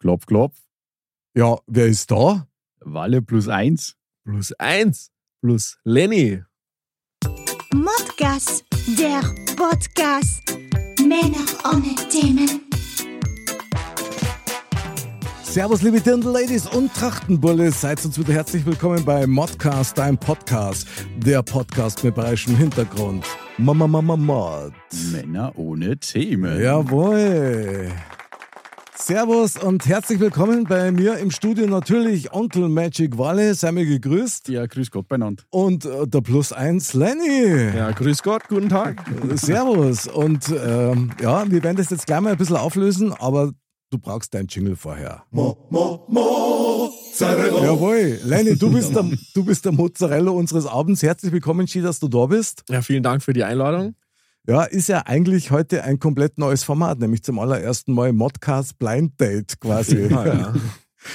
Klopf, klopf. Ja, wer ist da? Walle plus eins. Plus eins. Plus Lenny. Modcast, der Podcast. Männer ohne Themen. Servus, liebe Dirndl-Ladies und Trachtenbulle. Seid uns wieder herzlich willkommen bei Modcast, dein Podcast. Der Podcast mit bayerischem Hintergrund. Mama, Mama, Mod. Männer ohne Themen. Jawohl. Servus und herzlich willkommen bei mir im Studio natürlich Onkel Magic Walle. Sei mir gegrüßt. Ja, grüß Gott beieinander. Und äh, der Plus eins Lenny. Ja, grüß Gott, guten Tag. Servus. Und ähm, ja, wir werden das jetzt gleich mal ein bisschen auflösen, aber du brauchst deinen Jingle vorher. Mo, mo, Mozzarella. Jawohl. Lenny, du bist, der, du bist der Mozzarella unseres Abends. Herzlich willkommen, schön, dass du da bist. Ja, vielen Dank für die Einladung. Ja, ist ja eigentlich heute ein komplett neues Format, nämlich zum allerersten Mal Modcast Blind Date quasi. Ja, ja.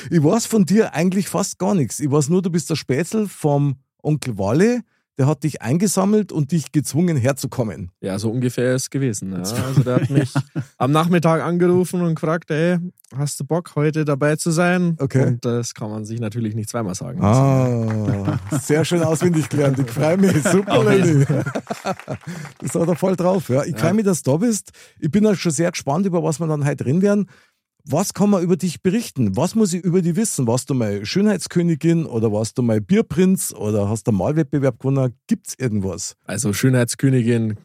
Ich weiß von dir eigentlich fast gar nichts. Ich weiß nur, du bist der Spätzl vom Onkel Walle. Der hat dich eingesammelt und dich gezwungen herzukommen. Ja, so ungefähr ist es gewesen. Ja. Also der hat mich am Nachmittag angerufen und gefragt, ey, hast du Bock, heute dabei zu sein? Okay. Und das kann man sich natürlich nicht zweimal sagen. Ah, sehr schön auswendig gelernt. Ich freue mich. Super, Lenny. Das hat er voll drauf. Ja. Ich freue mich, dass du da bist. Ich bin auch schon sehr gespannt, über was wir dann heute drin werden. Was kann man über dich berichten? Was muss ich über dich wissen? Warst du mal Schönheitskönigin oder warst du mal Bierprinz oder hast du einen Malwettbewerb gewonnen? Gibt's irgendwas? Also Schönheitskönigin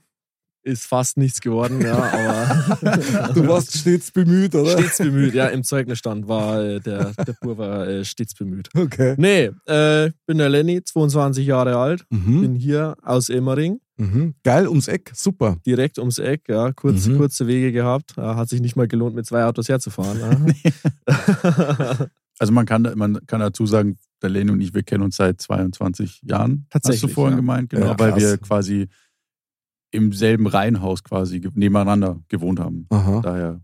ist fast nichts geworden, ja, aber Du warst stets bemüht, oder? stets bemüht. Ja, im Zeugnis stand, war äh, der, der Bur war äh, stets bemüht. Okay. Nee, äh, bin der Lenny, 22 Jahre alt, Mhm. bin hier aus Emmering, Mhm. Geil, ums Eck. Super. direkt ums Eck, ja, kurz, Mhm. kurze Wege gehabt. Hat sich nicht mal gelohnt, mit zwei Autos herzufahren. Also man kann, man kann dazu sagen, der Leni und ich, wir kennen uns seit 22 Jahren. Hast du Tatsächlich, vorhin ja. gemeint, genau, Ja, weil wir quasi im selben Reihenhaus quasi nebeneinander gewohnt haben. Aha. Daher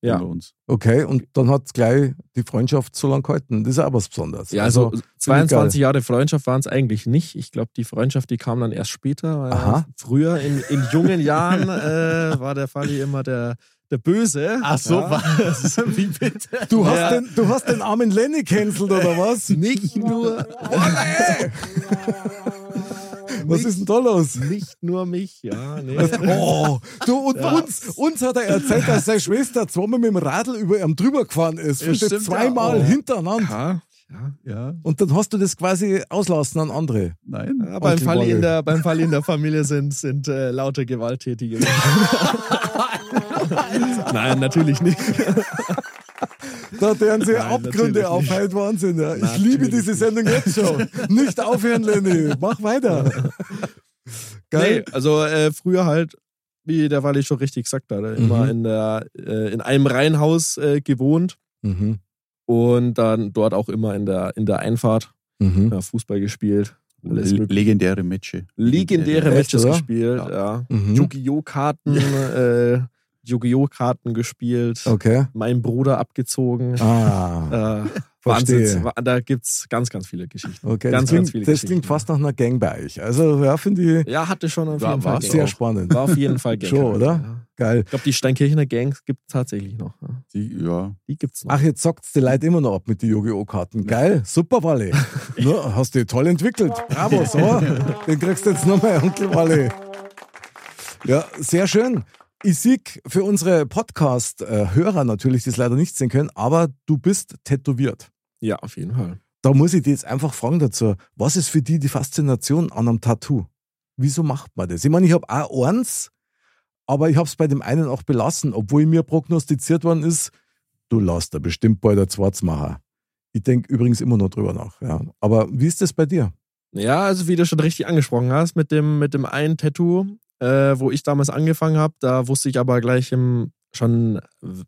Ja. uns. Okay, und dann hat gleich die Freundschaft so lange gehalten. Das ist auch was Besonderes. Ja, also 22 Jahre Freundschaft waren es eigentlich nicht. Ich glaube, die Freundschaft, die kam dann erst später. weil Aha. Früher, in, in jungen Jahren, äh, war der Falli immer der, der Böse. ja. was? Wie bitte? Du hast, Ja. den, du hast den armen Lenny cancelt, oder was? Nicht nur, Was ist denn da los? nicht nur mich, ja. Nee. Oh, du, und uns, uns hat er erzählt, dass seine Schwester zweimal mit dem Radl über ihm drüber gefahren ist. Versteht? Zweimal ja. Oh. hintereinander. Ja, ja, ja. Und dann hast du das quasi auslassen an andere. Nein. Ja, beim, Fall in der, beim Fall in der Familie sind, sind äh, laute Gewalttätige. Nein, natürlich nicht. Da deren sie Nein, Abgründe aufheilt, Wahnsinn. Ja. Ich liebe diese nicht. Sendung jetzt schon. Nicht aufhören, Lenny. Mach weiter. Geil. Nee, also äh, früher halt, wie der Walli schon richtig gesagt hat, immer Mhm. in, der, äh, in einem Reihenhaus äh, gewohnt Mhm. und dann dort auch immer in der, in der Einfahrt Mhm. ja, Fußball gespielt. Legendäre Matches. Legendäre Matches gespielt, Ja. ja. Mhm. Yu-Gi-Oh! Karten, äh, Yu-Gi-Oh! Karten gespielt. Okay. Mein Bruder abgezogen. Ah. Äh, Verstehe. Wahnsinn. Wa- Da gibt es ganz, ganz viele Geschichten. Okay, ganz, das, klingt, ganz viele das Geschichten. klingt fast nach einer Gang bei euch. Also, ja, finde ich Ja, hatte schon auf War- jeden war Fall. sehr Gang. sehr spannend. War auf jeden Fall Gang. Schon, oder? Ja. Geil. Ich glaube, die Steinkirchener Gangs gibt es tatsächlich noch. Ja. Die, ja. Die gibt's noch. Ach, jetzt sagt die Leute immer noch ab mit den Yu-Gi-Oh! Karten. Geil, super, Walle. ja, hast du toll entwickelt. Bravo, so. Den kriegst du jetzt nochmal, Onkel Walle. Ja, sehr schön. Ich sehe für unsere Podcast-Hörer natürlich, die es leider nicht sehen können, aber du bist tätowiert. Ja, auf jeden Fall. Da muss ich dich jetzt einfach fragen dazu. Was ist für die die Faszination an einem Tattoo? Wieso macht man das? Ich meine, ich habe auch eins, aber ich habe es bei dem einen auch belassen, obwohl mir prognostiziert worden ist, du lässt da bestimmt bald ein zweites machen. Ich denke übrigens immer noch drüber nach. Ja. Aber wie ist das bei dir? Ja, also wie du schon richtig angesprochen hast, mit dem, mit dem einen Tattoo, äh, wo ich damals angefangen habe, da wusste ich aber gleich im schon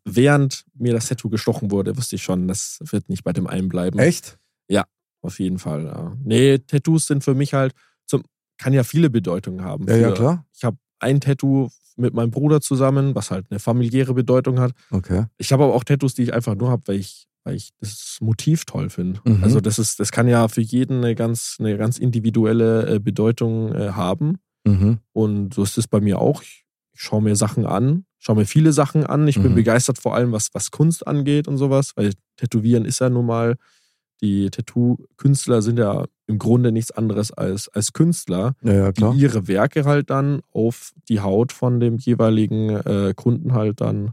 während mir das Tattoo gestochen wurde, wusste ich schon, das wird nicht bei dem einen bleiben. Echt? Ja, auf jeden Fall. Ja. Nee, Tattoos sind für mich halt, zum, kann ja viele Bedeutungen haben. Ja, ja, Für- klar. Ich habe ein Tattoo mit meinem Bruder zusammen, was halt eine familiäre Bedeutung hat. Okay. Ich habe aber auch Tattoos, die ich einfach nur habe, weil ich, weil ich das Motiv toll finde. Mhm. Also das ist, das kann ja für jeden eine ganz, eine ganz individuelle äh, Bedeutung äh, haben. Mhm. Und so ist es bei mir auch. Ich, ich schaue mir Sachen an, schaue mir viele Sachen an. Ich bin Mhm. begeistert vor allem, was, was Kunst angeht und sowas, weil Tätowieren ist ja nun mal, die Tattoo-Künstler sind ja im Grunde nichts anderes als, als Künstler, Ja, die ihre Werke halt dann auf die Haut von dem jeweiligen äh, Kunden halt dann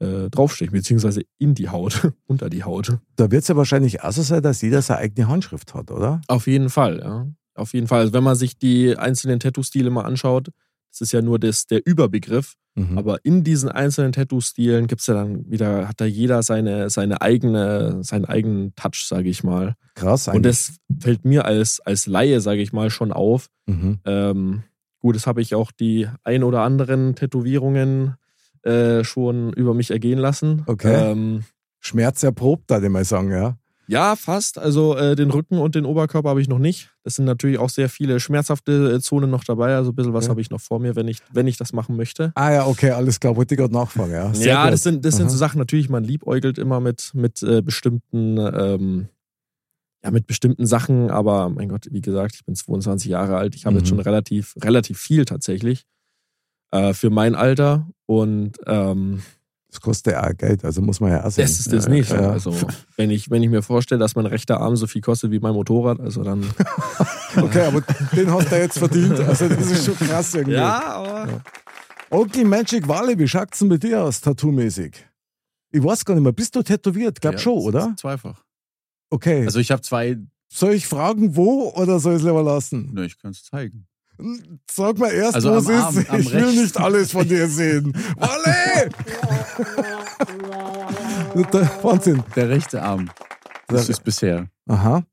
äh, draufstechen, beziehungsweise in die Haut, unter die Haut. Da wird es ja wahrscheinlich auch so sein, dass jeder seine eigene Handschrift hat, oder? Auf jeden Fall, ja. Auf jeden Fall. Also wenn man sich die einzelnen Tattoo-Stile mal anschaut, das ist ja nur das, der Überbegriff. Mhm. Aber in diesen einzelnen Tattoo-Stilen gibt es ja dann wieder, hat da jeder seine, seine eigene, seinen eigenen Touch, sage ich mal. Krass Und eigentlich. das fällt mir als, als Laie, sage ich mal, schon auf. mhm. Ähm, gut, das habe ich auch die ein oder anderen Tätowierungen äh, schon über mich ergehen lassen. Okay. Ähm, Schmerz erprobt, da ich mal sagen, ja. Ja, fast. Also äh, den Rücken und den Oberkörper habe ich noch nicht. Das sind natürlich auch sehr viele schmerzhafte äh, Zonen noch dabei. Also ein bisschen was Ja. habe ich noch vor mir, wenn ich, wenn ich das machen möchte. Ah ja, okay, alles klar, wollte ich gerade nachfragen, ja. Sehr ja, gut. das sind, das sind so Sachen, natürlich, man liebäugelt immer mit, mit äh, bestimmten, ähm, ja, mit bestimmten Sachen, aber mein Gott, wie gesagt, ich bin 22 Jahre alt, ich habe Mhm. jetzt schon relativ, relativ viel tatsächlich äh, für mein Alter und ähm, Das kostet ja auch Geld, also muss man ja auch sagen. das ist das ja, nicht. Ja. Also, wenn ich, wenn ich mir vorstelle, dass mein rechter Arm so viel kostet wie mein Motorrad, also dann. Okay, aber den hast du jetzt verdient. Also das ist schon krass irgendwie. aber. Okay, Magic Valley, wie schaut's denn mit dir aus, tattoo-mäßig? Ich weiß gar nicht mehr, bist du tätowiert? Glaub Ja, schon, oder? Zweifach. Okay. Also ich habe zwei, soll ich fragen, wo oder soll ich es lieber lassen? ne, ich kann es zeigen. Sag mal erst, Also wo am ist. am Ich will nicht alles von dir sehen. Walle! Der- Wahnsinn. Der rechte Arm. Das ist bisher. Aha.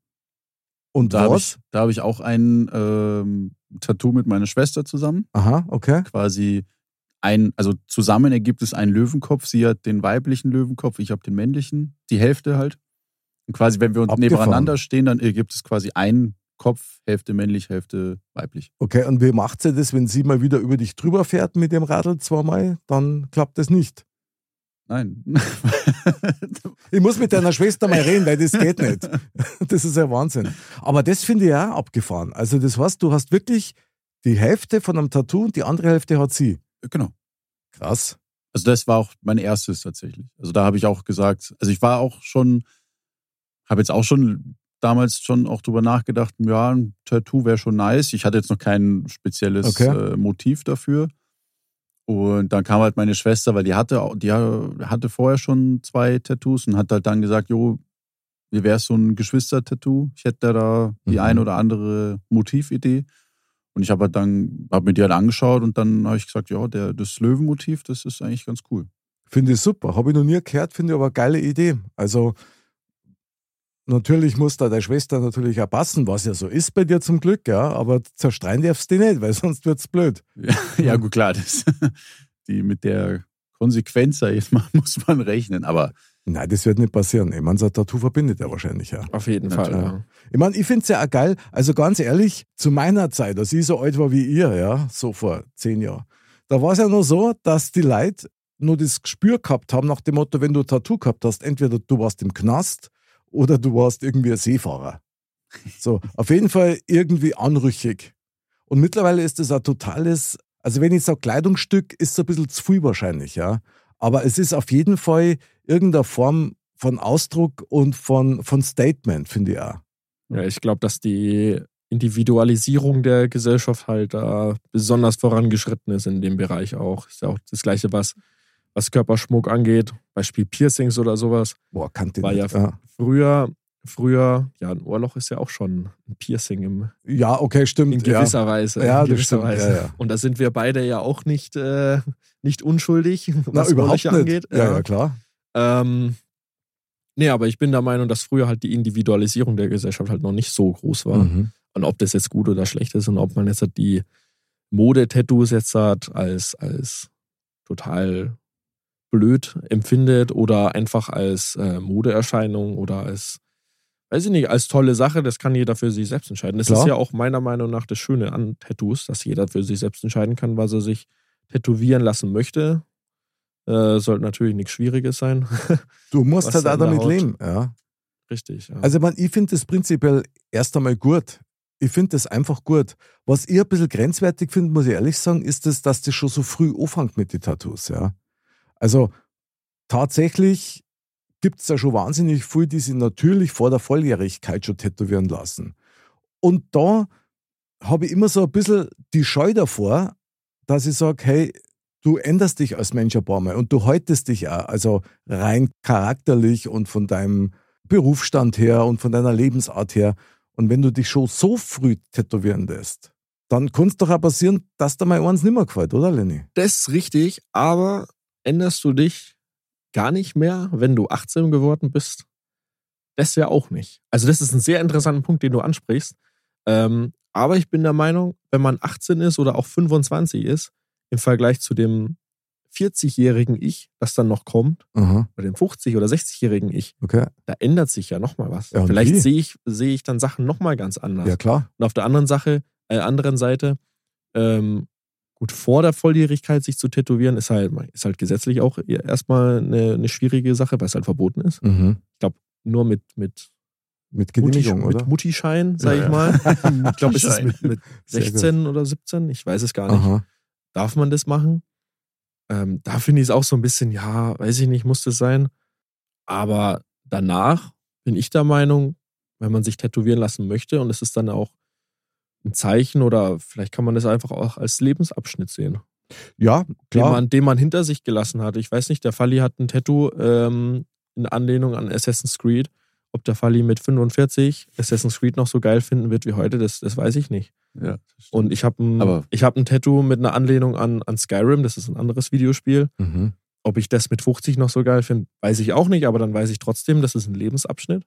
Und Da habe was? ich, da hab ich auch ein ähm, Tattoo mit meiner Schwester zusammen. Aha, okay. Quasi ein, also zusammen ergibt es einen Löwenkopf. Sie hat den weiblichen Löwenkopf, ich habe den männlichen. Die Hälfte halt. Und quasi, wenn wir uns Abgefahren. nebeneinander stehen, dann ergibt es quasi einen Kopf, Hälfte männlich, Hälfte weiblich. Okay, und wie macht sie das, wenn sie mal wieder über dich drüber fährt mit dem Radl zweimal? Dann klappt das nicht. Nein. Ich muss mit deiner Schwester mal reden, weil das geht nicht. Das ist ja Wahnsinn. Aber das finde ich auch abgefahren. Also das heißt, du hast wirklich die Hälfte von einem Tattoo und die andere Hälfte hat sie. genau. Krass. Also das war auch mein erstes tatsächlich. Also da habe ich auch gesagt, also ich war auch schon, habe jetzt auch schon damals schon auch drüber nachgedacht, ja, ein Tattoo wäre schon nice. Ich hatte jetzt noch kein spezielles Okay. äh, Motiv dafür. Und dann kam halt meine Schwester, weil die hatte, auch- die hatte vorher schon zwei Tattoos und hat halt dann gesagt, jo, wie wäre es so ein Geschwister-Tattoo? Ich hätte da die Mhm. ein oder andere Motividee. Und ich habe halt dann, habe mir die halt angeschaut und dann habe ich gesagt, ja, der, das Löwenmotiv, das ist eigentlich ganz cool. Finde ich super. Habe ich noch nie gehört, finde ich aber eine geile Idee. Also natürlich muss da deine Schwester natürlich auch passen, was ja so ist bei dir zum Glück, ja. Aber zerstreuen darfst du die nicht, weil sonst wird's blöd. Ja, gut, klar, das, die mit der Konsequenz, sag ich jetzt mal, muss man rechnen. Aber Nein, das wird nicht passieren. Ich meine, so ein Tattoo verbindet ja wahrscheinlich ja. Auf jeden Fall, ja. Ich meine, ich finde es ja auch geil. Also ganz ehrlich, zu meiner Zeit, als ich so alt war wie ihr, ja, so vor zehn Jahren, da war es ja nur so, dass die Leute nur das Gespür gehabt haben nach dem Motto, wenn du ein Tattoo gehabt hast, entweder du warst im Knast oder du warst irgendwie ein Seefahrer. So, auf jeden Fall irgendwie anrüchig. Und mittlerweile ist das ein totales, also wenn ich sage Kleidungsstück, ist es ein bisschen zu viel wahrscheinlich, ja. Aber es ist auf jeden Fall irgendeine Form von Ausdruck und von, von Statement, finde ich auch. Ja, ich glaube, dass die Individualisierung der Gesellschaft halt da besonders vorangeschritten ist in dem Bereich auch. Ist ja auch das Gleiche, was, was Körperschmuck angeht. Beispiel Piercings oder sowas. Boah, kannte War ich ja nicht. Ja. früher, früher, ja, ein Ohrloch ist ja auch schon ein Piercing im, ja, okay, stimmt. in gewisser Weise. Ja, in gewisser stimmt. Weise. Ja, ja. Und da sind wir beide ja auch nicht, äh, nicht unschuldig, Na, was überhaupt Ohrlöcher nicht. angeht. Ja, ja, klar. Ähm, nee, aber ich bin der Meinung, dass früher halt die Individualisierung der Gesellschaft halt noch nicht so groß war. Mhm. Und ob das jetzt gut oder schlecht ist und ob man jetzt halt die Mode-Tattoos jetzt hat als, als total blöd empfindet oder einfach als äh, Modeerscheinung oder als, weiß ich nicht, als tolle Sache, das kann jeder für sich selbst entscheiden. Das Klar. ist ja auch meiner Meinung nach das Schöne an Tattoos, dass jeder für sich selbst entscheiden kann, was er sich tätowieren lassen möchte. Äh, sollte natürlich nichts Schwieriges sein. Du musst halt auch damit Haut- leben. Ja. Richtig. Ja. Also, ich, mein, ich finde das prinzipiell erst einmal gut. Ich finde das einfach gut. Was ich ein bisschen grenzwertig finde, muss ich ehrlich sagen, ist das, dass das schon so früh anfängt mit den Tattoos. Ja. Also, tatsächlich gibt es da schon wahnsinnig viel, die sich natürlich vor der Volljährigkeit schon tätowieren lassen. Und da habe ich immer so ein bisschen die Scheu davor, dass ich sage, hey, du änderst dich als Mensch ein paar Mal und du haltest dich auch, also rein charakterlich und von deinem Berufsstand her und von deiner Lebensart her. Und wenn du dich schon so früh tätowieren lässt, dann kann es doch auch passieren, dass dir mal eins nimmer gefällt, oder Lenny? Das ist richtig, aber änderst du dich gar nicht mehr, wenn du 18 geworden bist? Das ja auch nicht. Also, das ist ein sehr interessanter Punkt, den du ansprichst. Ähm, aber ich bin der Meinung, wenn man 18 ist oder auch 25 ist, im Vergleich zu dem 40-jährigen Ich, das dann noch kommt, Aha, oder dem 50- oder 60-jährigen Ich, okay. da ändert sich ja nochmal was. Ja, Vielleicht sehe ich, sehe ich dann Sachen nochmal ganz anders. Ja, klar. Und auf der anderen Sache, äh, anderen Seite, ähm, gut, vor der Volljährigkeit sich zu tätowieren, ist halt, ist halt gesetzlich auch erstmal eine, eine schwierige Sache, weil es halt verboten ist. Mhm. Nur mit, mit, Mit Mutti, Genehmigung, oder? mit Muttischein, sag Ja, ich mal. Ich glaube, es ist mit, mit Sehr gut. 16 oder 17, ich weiß es gar nicht. Aha. Darf man das machen? Ähm, da finde ich es auch so ein bisschen, ja, weiß ich nicht, muss das sein. Aber danach bin ich der Meinung, wenn man sich tätowieren lassen möchte und es ist dann auch ein Zeichen oder vielleicht kann man das einfach auch als Lebensabschnitt sehen, Ja, den klar. man, den man hinter sich gelassen hat. Ich weiß nicht, der Falli hat ein Tattoo ähm, in Anlehnung an Assassin's Creed. Ob der Falli mit 45 Assassin's Creed noch so geil finden wird wie heute, das, das weiß ich nicht. Ja, Und ich habe ein, ich hab ein Tattoo mit einer Anlehnung an, an Skyrim, das ist ein anderes Videospiel. Mhm. Ob ich das mit 50 noch so geil finde, weiß ich auch nicht, aber dann weiß ich trotzdem, das ist ein Lebensabschnitt.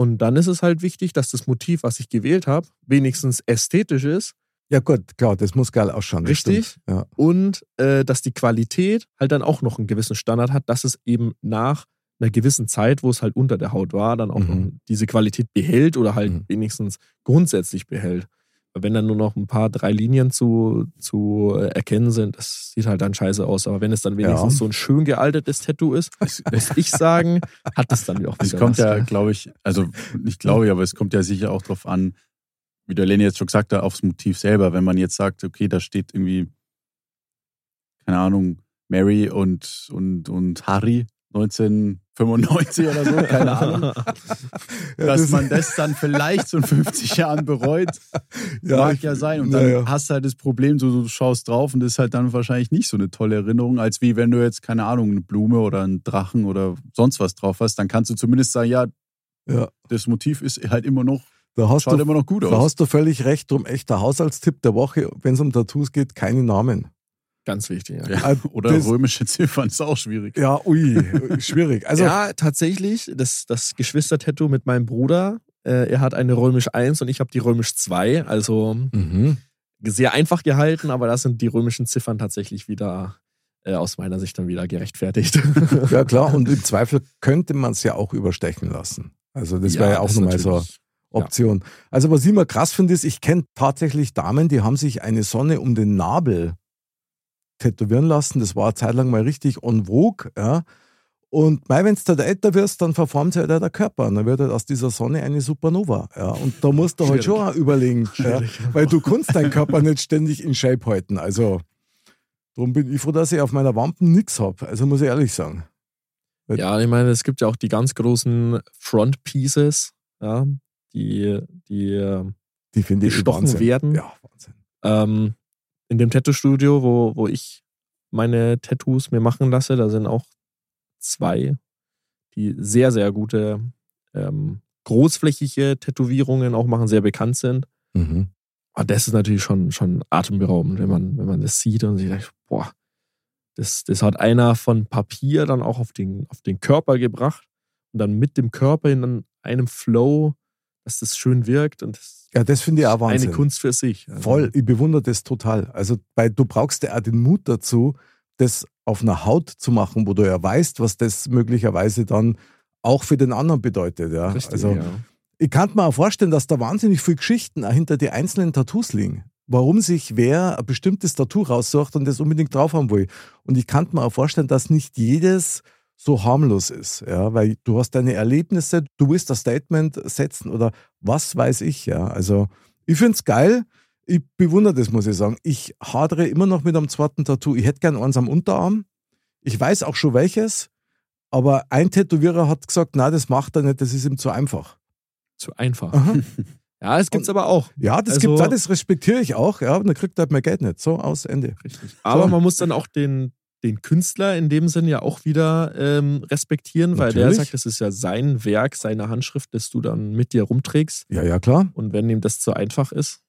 Und dann ist es halt wichtig, dass das Motiv, was ich gewählt habe, wenigstens ästhetisch ist Ja, gut, klar, das muss geil ausschauen. Richtig. Ja. und äh, dass die Qualität halt dann auch noch einen gewissen Standard hat, dass es eben nach einer gewissen Zeit, wo es halt unter der Haut war, dann auch Mhm. diese Qualität behält oder halt Mhm. wenigstens grundsätzlich behält. Wenn dann nur noch ein paar, drei Linien zu, zu erkennen sind, das sieht halt dann scheiße aus. Aber wenn es dann wenigstens Ja. so ein schön gealtertes Tattoo ist, muss ich sagen, hat es dann auch wieder Es kommt was, ja, gell? glaube ich, also nicht glaube ich, aber es kommt ja sicher auch drauf an, wie der Lenny jetzt schon gesagt hat, aufs Motiv selber. Wenn man jetzt sagt, okay, da steht irgendwie, keine Ahnung, Mary und, und, und Harry 1995 oder so, keine Ahnung, Ja, dass das- man das dann vielleicht so in 50 Jahren bereut, Ja, mag ich- ja sein. Und dann naja. hast du halt das Problem, so, du schaust drauf und das ist halt dann wahrscheinlich nicht so eine tolle Erinnerung, als wie wenn du jetzt, keine Ahnung, eine Blume oder einen Drachen oder sonst was drauf hast. Dann kannst du zumindest sagen, ja, Ja, das Motiv ist halt immer noch, da hast, schaut du, immer noch gut da aus. hast du völlig recht. Drum echt der Haushaltstipp der Woche, wenn es um Tattoos geht, keine Namen. Ganz wichtig. Ja. Ja, oder das- römische Ziffern ist auch schwierig. Ja, ui, schwierig. Also, ja, tatsächlich, das, das Geschwistertattoo mit meinem Bruder, äh, er hat eine römisch 1 und ich habe die römisch 2, also mhm. sehr einfach gehalten, aber da sind die römischen Ziffern tatsächlich wieder äh, aus meiner Sicht dann wieder gerechtfertigt. ja klar. Und im Zweifel könnte man es ja auch überstechen lassen. Also das wäre ja auch das nochmal so Option. Also was ich immer krass finde, ist, ich kenne tatsächlich Damen, die haben sich eine Sonne um den Nabel tätowieren lassen. Das war eine Zeit lang mal richtig en vogue. Ja. Und wenn du da älter wirst, dann verformt sich halt auch der Körper. Und dann wird halt aus dieser Sonne eine Supernova. Ja. Und da musst du halt Schwierig. schon auch überlegen, ja. Weil du kannst deinen Körper nicht ständig in Shape halten. Also darum bin ich froh, dass ich auf meiner Wampen nichts habe. Also muss ich ehrlich sagen. Ja, ich meine, es gibt ja auch die ganz großen Front Pieces, ja, die, die Die finde ich gestochen Wahnsinn. werden. Ja, Wahnsinn. Ähm, in dem Tattoo-Studio, wo, wo ich meine Tattoos mir machen lasse, da sind auch zwei, die sehr, sehr gute ähm, großflächige Tätowierungen auch machen, sehr bekannt sind. Mhm. Aber das ist natürlich schon, schon atemberaubend, wenn man, wenn man das sieht und sich denkt, boah, das, das hat einer von Papier dann auch auf den, auf den Körper gebracht und dann mit dem Körper in einem Flow, dass das schön wirkt und das Ja, das finde ich auch ist Wahnsinn. eine Kunst für sich. Also, Voll, ich bewundere das total. Also, weil du brauchst ja auch den Mut dazu, das auf einer Haut zu machen, wo du ja weißt, was das möglicherweise dann auch für den anderen bedeutet. Ja. Richtig, also, ja. ich kann mir auch vorstellen, dass da wahnsinnig viele Geschichten hinter die einzelnen Tattoos liegen. Warum sich wer ein bestimmtes Tattoo raussucht und das unbedingt drauf haben will. Und ich kann mir auch vorstellen, dass nicht jedes so harmlos ist, ja, weil du hast deine Erlebnisse, du willst das Statement setzen oder was weiß ich, ja. Also ich finde es geil, ich bewundere das, muss ich sagen. Ich hadere immer noch mit einem zweiten Tattoo. Ich hätte gern eins am Unterarm. Ich weiß auch schon welches, aber ein Tätowierer hat gesagt, na, das macht er nicht, das ist ihm zu einfach. Zu einfach. Aha. Ja, es gibt's aber auch. Ja, das Also- gibt's auch, das respektiere ich auch, ja, und dann kriegt er halt mein Geld nicht. So, aus, Ende. Richtig. Aber man muss dann auch den, den Künstler in dem Sinn ja auch wieder ähm, respektieren, weil der Natürlich. sagt, es ist ja sein Werk, seine Handschrift, das du dann mit dir rumträgst. Ja, ja, klar. Und wenn ihm das zu einfach ist,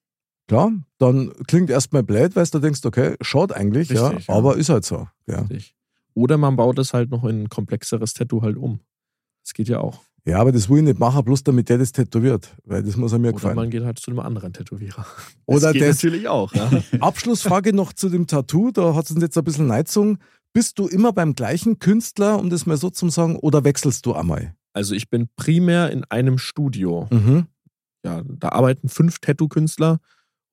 Klar, dann klingt erstmal blöd, weil du denkst, okay, schaut eigentlich, Richtig, ja, ja. aber ist halt so. Ja. richtig. Oder man baut es halt noch in ein komplexeres Tattoo halt um. Das geht ja auch. Ja, aber das will ich nicht machen, bloß damit der das tätowiert, weil das muss er mir Oder gefallen. man geht halt zu einem anderen Tätowierer. Oder geht das- natürlich auch. Ja. Abschlussfrage noch zu dem Tattoo, da hat es uns jetzt ein bisschen Neizung. Bist du immer beim gleichen Künstler, um das mal so zu sagen, oder wechselst du einmal? Also ich bin primär in einem Studio. Mhm. Ja, da arbeiten fünf Tattoo-Künstler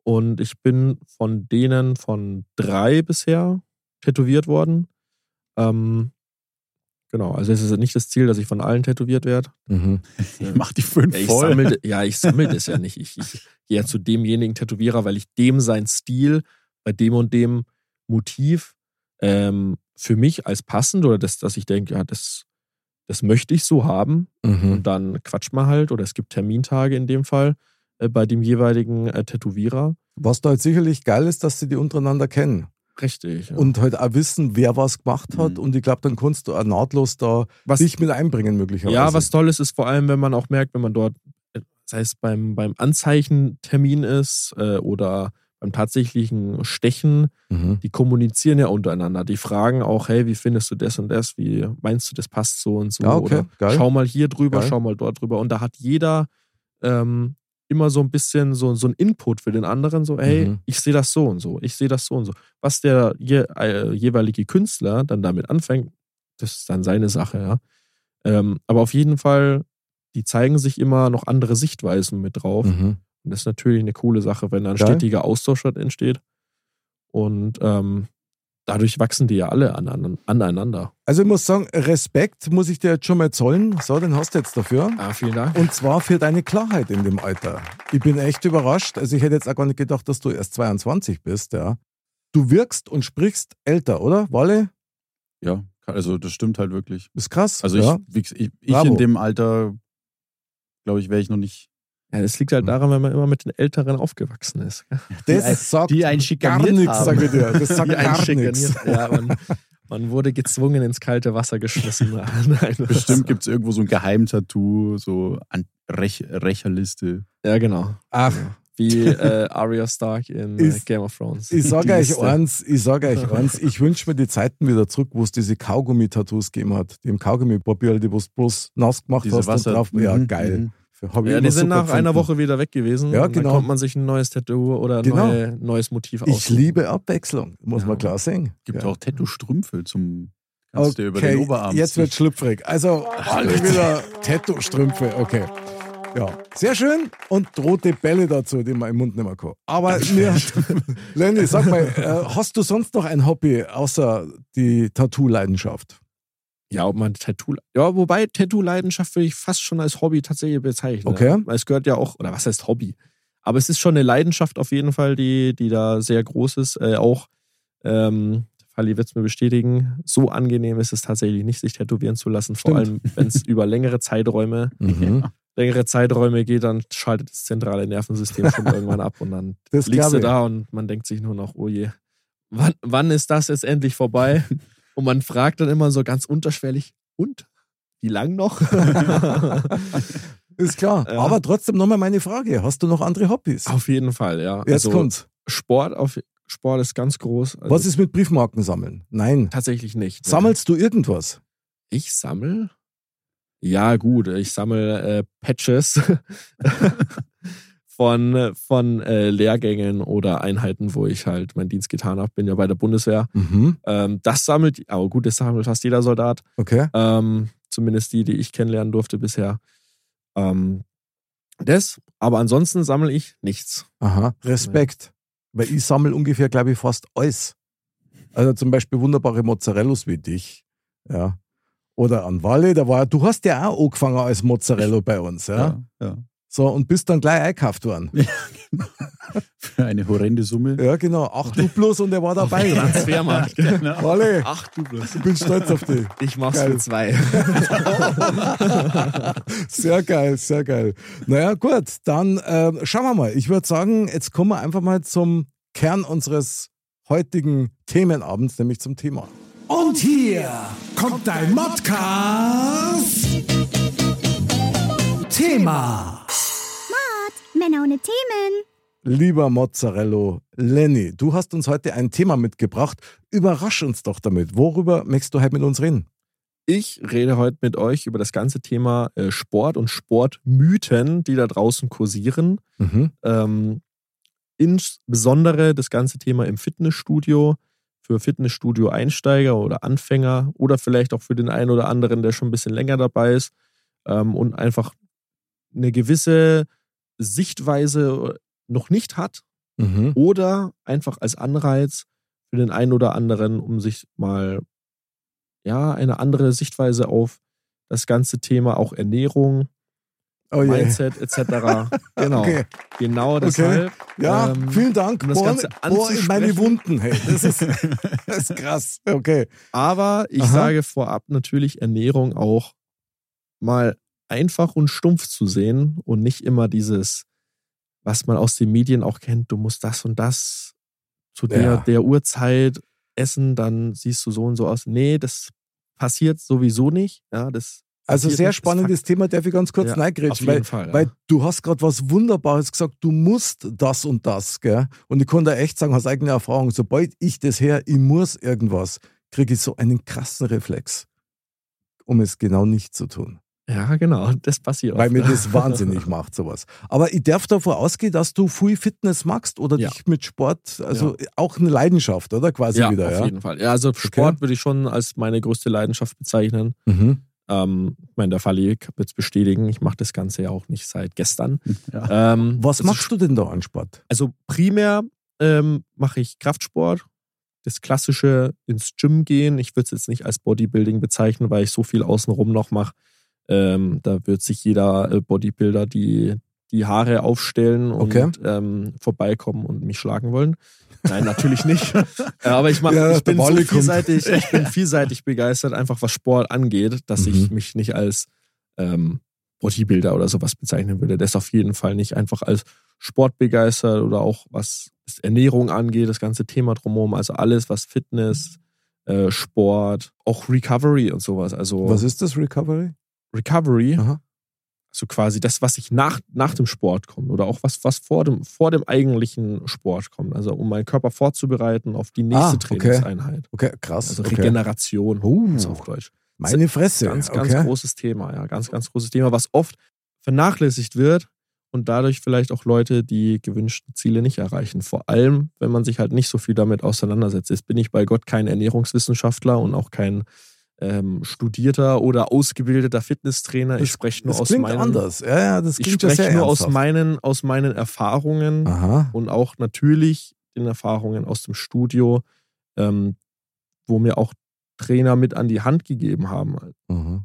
und ich bin von denen von drei bisher tätowiert worden. Ähm, genau, also es ist nicht das Ziel, dass ich von allen tätowiert werde. Mhm. Ich mach die fünf Ja, ich voll. sammel, ja, ich sammle das ja nicht. Ich, ich gehe ja zu demjenigen Tätowierer, weil ich dem sein Stil bei dem und dem Motiv ähm, für mich als passend oder das, dass ich denke, ja, das, das möchte ich so haben. Mhm. Und dann quatscht man halt oder es gibt Termintage in dem Fall äh, bei dem jeweiligen äh, Tätowierer. Was da halt sicherlich geil ist, dass sie die untereinander kennen Richtig. Ja. und halt auch wissen, wer was gemacht hat. Mhm. Und ich glaube, dann kannst du auch nahtlos da was, dich mit einbringen, möglicherweise. ja, was toll ist, ist vor allem, wenn man auch merkt, wenn man dort, sei es beim, beim Anzeichentermin ist äh, oder beim tatsächlichen Stechen, Mhm. die kommunizieren ja untereinander. Die fragen auch, hey, wie findest du das und das? Wie meinst du, das passt so und so? Ja, okay, Oder geil. schau mal hier drüber, Geil. schau mal dort drüber. Und da hat jeder ähm, immer so ein bisschen so, so ein Input für den anderen, so, hey, Mhm. ich sehe das so und so, ich sehe das so und so. Was der je, äh, jeweilige Künstler dann damit anfängt, das ist dann seine Sache, ja. Ähm, aber auf jeden Fall, die zeigen sich immer noch andere Sichtweisen mit drauf. Mhm. Und das ist natürlich eine coole Sache, wenn da ein Geil. stetiger Austausch entsteht. Und ähm, dadurch wachsen die ja alle an, aneinander. Also ich muss sagen, Respekt muss ich dir jetzt schon mal zollen. So, den hast du jetzt dafür. Ah, vielen Dank. Und zwar für deine Klarheit in dem Alter. Ich bin echt überrascht. Also ich hätte jetzt auch gar nicht gedacht, dass du erst 22 bist, ja. Du wirkst und sprichst älter, oder? Walle? Ja, also das stimmt halt wirklich. Ist krass. Also ja. ich, ich, ich in dem Alter, glaube ich, wäre ich noch nicht. Ja, das liegt halt daran, wenn man immer mit den Älteren aufgewachsen ist. das sagt die einen gar nichts, haben. sage ich dir. Das sagt Die gar nichts. Ja, man, man wurde gezwungen ins kalte Wasser geschmissen. Nein, Bestimmt gibt es irgendwo so ein Geheimtattoo, so an Rech Rächerliste. Ja, genau. Ach, Wie äh, Arya Stark in äh, Ist- Game of Thrones. ich sage Die euch eins, ich sage euch eins, ich wünsche mir die Zeiten wieder zurück, wo es diese Kaugummi-Tattoos gegeben hat. Die im Kaugummi-Papier, die du bloß nass gemacht Diese hast Wasser. und drauf. Ja, Mhm, geil. Hab ich Ja, die sind nach einer gefunden. Woche wieder weg gewesen. Ja, und genau. Dann kommt man sich ein neues Tattoo oder ein Genau. neue, neues Motiv aus. Ich liebe Abwechslung, muss Ja. man klar sehen. Gibt ja. auch Tattoo-Strümpfe zum. Dir über den Oberarm jetzt wird schlüpfrig. Also alle wieder Tattoo-Strümpfe, okay. Ja, sehr schön. Und rote Bälle dazu, die man im Mund nehmen kann. Aber mir, Lenny, sag mal, äh, hast du sonst noch ein Hobby außer die Tattoo-Leidenschaft? Ja, ob man Tattoo. Ja, wobei Tattoo-Leidenschaft würde ich fast schon als Hobby tatsächlich bezeichnen. Okay. Weil es gehört ja auch, oder was heißt Hobby? Aber es ist schon eine Leidenschaft auf jeden Fall, die, die da sehr groß ist. Äh, auch, ähm, Fali wird es mir bestätigen, so angenehm ist es tatsächlich nicht, sich tätowieren zu lassen. Vor Stimmt. allem, wenn es über längere Zeiträume, Mhm. längere Zeiträume geht, dann schaltet das zentrale Nervensystem schon irgendwann ab und dann Das liegst du da und man denkt sich nur noch, oh je, wann, wann ist das jetzt endlich vorbei? Und man fragt dann immer so ganz unterschwellig, und? Wie lang noch? Ist klar. Ja. Aber trotzdem nochmal meine Frage. Hast du noch andere Hobbys? auf jeden Fall, ja. Jetzt also kommt's. Sport, auf, Sport ist ganz groß. Also Was ist mit Briefmarken sammeln? Nein. tatsächlich nicht. Sammelst du irgendwas? Ich sammel? Ja, gut, ich sammle äh, Patches von, von äh, Lehrgängen oder Einheiten, wo ich halt meinen Dienst getan habe. Bin ja bei der Bundeswehr. Mhm. Ähm, das sammelt, aber gut, das sammelt fast jeder Soldat. Okay. Ähm, zumindest die, die ich kennenlernen durfte bisher. Ähm, das, aber ansonsten sammle ich nichts. Aha. Respekt. Weil ich sammle ungefähr, glaube ich, fast alles. Also zum Beispiel wunderbare Mozzarellos wie dich. Ja. Oder an Walle, da war, du hast ja auch angefangen als Mozzarella bei uns, ja? Ja, ja. So, und bist dann gleich eingekauft worden. Für eine horrende Summe. Ja, genau. Acht Duplos und er war dabei. Transfermarkt. Walle, Ach du bloß. ich bin stolz auf dich. Ich mach's Geil. für zwei. Sehr geil, sehr geil. Naja, gut, dann äh, schauen wir mal. Ich würde sagen, jetzt kommen wir einfach mal zum Kern unseres heutigen Themenabends, nämlich zum Thema. Und hier kommt dein Modcast. Thema. Männer ohne Themen. Lieber Mozzarella, Lenny, du hast uns heute ein Thema mitgebracht. Überrasch uns doch damit. Worüber möchtest du heute mit uns reden? Ich rede heute mit euch über das ganze Thema äh, Sport und Sportmythen, die da draußen kursieren. Mhm. Ähm, insbesondere das ganze Thema im Fitnessstudio für Fitnessstudio-Einsteiger oder Anfänger oder vielleicht auch für den einen oder anderen, der schon ein bisschen länger dabei ist ähm, und einfach eine gewisse Sichtweise noch nicht hat Mhm. oder einfach als Anreiz für den einen oder anderen, um sich mal ja eine andere Sichtweise auf das ganze Thema auch Ernährung, Oh je. Mindset etc. genau, Okay. genau deshalb. Ja, ähm, vielen Dank. um das Ganze bohr in meine. Wunden. Hey, das ist, das ist krass. Okay. Aber ich Aha. sage vorab natürlich Ernährung auch mal einfach und stumpf zu sehen und nicht immer dieses, was man aus den Medien auch kennt, du musst das und das zu der, Ja. der Uhrzeit essen, dann siehst du so und so aus. Nee, das passiert sowieso nicht. Ja, das Also sehr spannendes Thema, darf ich ganz kurz Ja, reingrätschen, auf jeden weil, Fall, ja. weil du hast gerade was Wunderbares gesagt, du musst das und das, gell? Und ich kann da echt sagen, aus eigener Erfahrung, sobald ich das her, ich muss irgendwas, kriege ich so einen krassen Reflex, um es genau nicht zu tun. Ja, genau, das passiert Weil oft. mir das wahnsinnig macht, sowas. Aber ich darf davon ausgehen, dass du viel Fitness magst oder Ja. dich mit Sport, also auch eine Leidenschaft, oder? Quasi ja, wieder, auf ja? jeden Fall. Ja, also Sport würde ich schon als meine größte Leidenschaft bezeichnen. Mhm. Ähm, ich meine, der Falli wird es bestätigen. Ich mache das Ganze ja auch nicht seit gestern. Ja. Ähm, Was das machst du denn da an Sport? Also primär ähm, mache ich Kraftsport. Das klassische ins Gym gehen. Ich würde es jetzt nicht als Bodybuilding bezeichnen, weil ich so viel außenrum noch mache. Ähm, da wird sich jeder äh, Bodybuilder die, die Haare aufstellen und Okay. ähm, vorbeikommen und mich schlagen wollen. Nein, natürlich nicht. Äh, Aber ich, mach, Ja, ich bin der so vielseitig, ich bin vielseitig begeistert, einfach was Sport angeht, dass ich Mhm. mich nicht als ähm, Bodybuilder oder sowas bezeichnen würde. Das auf jeden Fall nicht einfach als Sport begeistert oder auch was Ernährung angeht, das ganze Thema drumherum, also alles, was Fitness, äh, Sport, auch Recovery und sowas. Also Was ist das, Recovery? Recovery, Aha. also quasi das, was ich nach, nach dem Sport kommt oder auch was, was vor, dem, vor dem eigentlichen Sport kommt. Also um meinen Körper vorzubereiten auf die nächste Ah, okay. Trainingseinheit. Okay, krass. Also okay. Regeneration, Uh. ist auf Deutsch. Meine Fresse. Ganz, ganz okay. großes Thema, ja. Ganz, ganz großes Thema, was oft vernachlässigt wird und dadurch vielleicht auch Leute die gewünschten Ziele nicht erreichen. Vor allem, wenn man sich halt nicht so viel damit auseinandersetzt. Jetzt bin ich bei Gott kein Ernährungswissenschaftler und auch kein ähm, studierter oder ausgebildeter Fitnesstrainer. ich spreche nur das aus klingt meinen, anders. Ja, ja, das ich klingt ja spreche sehr nur aus ernsthaft. meinen, aus meinen Erfahrungen Aha. und auch natürlich den Erfahrungen aus dem Studio, ähm, wo mir auch Trainer mit an die Hand gegeben haben. Mhm.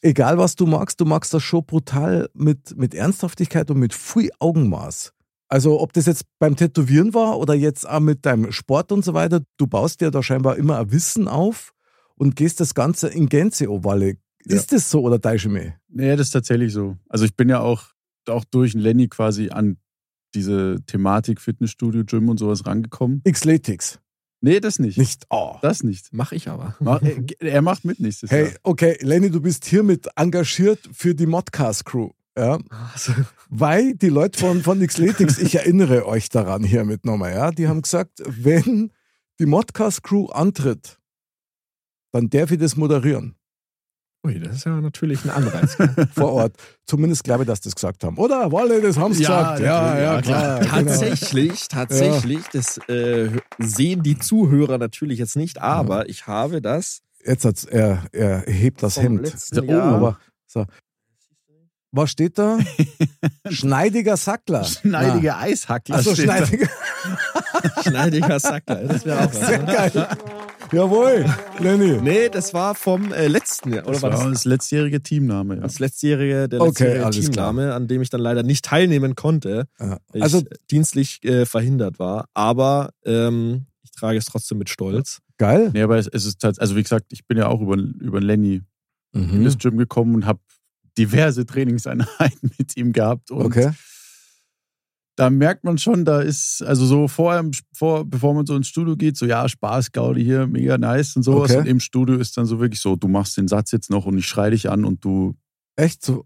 Egal, was du magst, du magst das schon brutal mit, mit Ernsthaftigkeit und mit viel Augenmaß. Also, ob das jetzt beim Tätowieren war oder jetzt auch mit deinem Sport und so weiter, du baust dir da scheinbar immer ein Wissen auf und gehst das Ganze in Gänze Ovalle. Ja. Ist das so oder täusche ich mich? Nee, das ist tatsächlich so. Also ich bin ja auch, auch durch Lenny quasi an diese Thematik Fitnessstudio, Gym und sowas rangekommen. Xletics. Nee, das nicht. Nicht. Oh. Das nicht. Mache ich aber. Mach- er- Er macht mit nächstes Hey, Jahr. okay, Lenny, du bist hiermit engagiert für die Modcast-Crew. Ja? Also, Weil die Leute von, von Xletics, ich erinnere euch daran hiermit nochmal, ja, die haben gesagt, wenn die Modcast-Crew antritt, dann darf ich das moderieren. Ui, das ist ja natürlich ein Anreiz. vor Ort. Zumindest glaube ich, dass das gesagt haben. Oder? Wolle, das haben sie Ja, gesagt. Ja, ja, ja, klar. genau. Tatsächlich, tatsächlich, das äh, sehen die Zuhörer natürlich jetzt nicht, aber ich habe das Jetzt hat's, er, er hebt das Hemd. Jahr. aber so. Was steht da? Schneidiger Sackler. Schneidige Eishackler. Achso, schneidiger. schneidiger Sackler. Das wäre auch was. Sehr Ne? geil. Jawohl, Lenny. Nee, das war vom äh, letzten Jahr. Oder Das war war das das letztjährige Teamname, ja. das letztjährige, der Okay, letztjährige alles Teamname, an dem ich dann leider nicht teilnehmen konnte, Ja. weil Also, ich dienstlich äh, verhindert war. Aber ähm, ich trage es trotzdem mit Stolz. geil. Nee, aber es, es ist tatsächlich, also wie gesagt, ich bin ja auch über, über Lenny in Mhm. das Gym gekommen und habe diverse Trainingseinheiten mit ihm gehabt. Und Okay. Da merkt man schon, da ist, also so vorher, vor, bevor man so ins Studio geht, so ja, Spaß, Gaudi hier, mega nice und sowas. Okay. Und im Studio ist dann so wirklich so, du machst den Satz jetzt noch und ich schrei dich an und du, Echt so?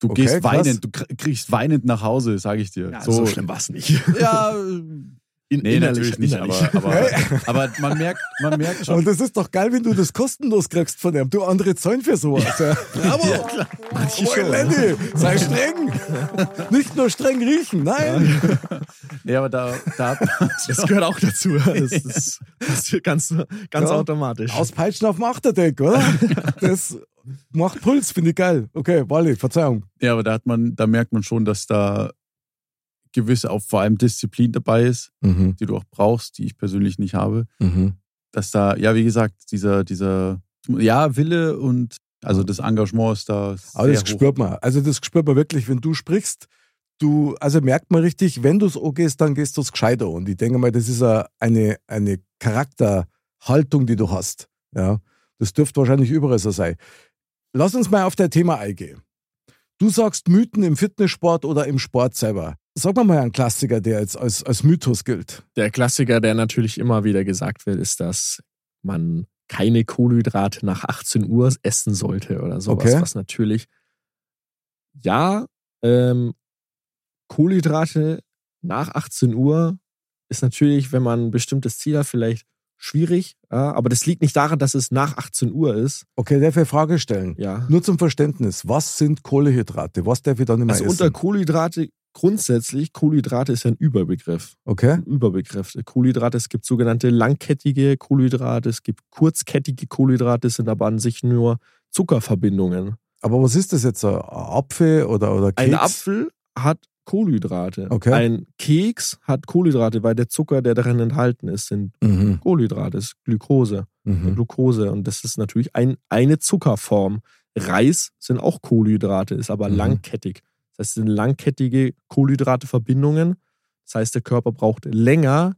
du Okay, gehst krass. weinend, du kr- kriegst weinend nach Hause, sage ich dir. so, schlimm war es nicht. Ja, In, nee, natürlich nicht, innerlich. aber, aber, aber man merkt, man merkt schon. Und das ist doch geil, wenn du das kostenlos kriegst von ihm. Du andere zahlen für sowas. Ja. Bravo. Manche Jawohl, schon. Lenny, sei streng. Nicht nur streng riechen, nein. Nee, aber da, da Das gehört auch dazu. Das ist passiert ganz, ganz Ja. automatisch. Auspeitschen auf dem Achterdeck, oder? Das macht Puls, finde ich geil. Okay, Wally, Verzeihung. Ja, aber da hat man, da merkt man schon, dass da gewisse, auch vor allem Disziplin dabei ist, Mhm. die du auch brauchst, die ich persönlich nicht habe. Mhm. Dass da, ja, wie gesagt, dieser, dieser, ja, Wille und also das Engagement ist da. Aber das hoch. spürt man. Also das spürt man wirklich, wenn du sprichst. Du, also merkt man richtig, wenn du es angehst, dann gehst du es gescheiter. Und ich denke mal, das ist eine, eine Charakterhaltung, die du hast. Ja, das dürfte wahrscheinlich überall so sein. Lass uns mal auf dein Thema eingehen. Du sagst Mythen im Fitnesssport oder im Sport selber. Sag mal mal einen Klassiker, der jetzt als, als Mythos gilt. Der Klassiker, der natürlich immer wieder gesagt wird, ist, dass man keine Kohlenhydrate nach 18 Uhr essen sollte oder sowas. Okay. Was natürlich, ja, ähm, Kohlenhydrate nach 18 Uhr ist natürlich, wenn man ein bestimmtes Ziel hat, vielleicht schwierig. Ja, aber das liegt nicht daran, dass es nach 18 Uhr ist. Okay, darf ich Frage stellen? Ja. Nur zum Verständnis. Was sind Kohlehydrate? Was darf ich dann immer Also essen? unter Kohlenhydrate grundsätzlich, Kohlenhydrate ist ja ein Überbegriff. okay? Überbegriff. Kohlenhydrate, es gibt sogenannte langkettige Kohlenhydrate, es gibt kurzkettige Kohlenhydrate, sind aber an sich nur Zuckerverbindungen. Aber was ist das jetzt? Ein Apfel oder, oder Keks? Ein Apfel hat Kohlenhydrate. Okay. Ein Keks hat Kohlenhydrate, weil der Zucker, der darin enthalten ist, sind Mhm. Kohlenhydrate, ist Glukose. Mhm. Glucose. Und das ist natürlich ein, eine Zuckerform. Reis sind auch Kohlenhydrate, ist aber Mhm. langkettig. Das heißt, es sind langkettige Kohlenhydrateverbindungen. Das heißt, der Körper braucht länger,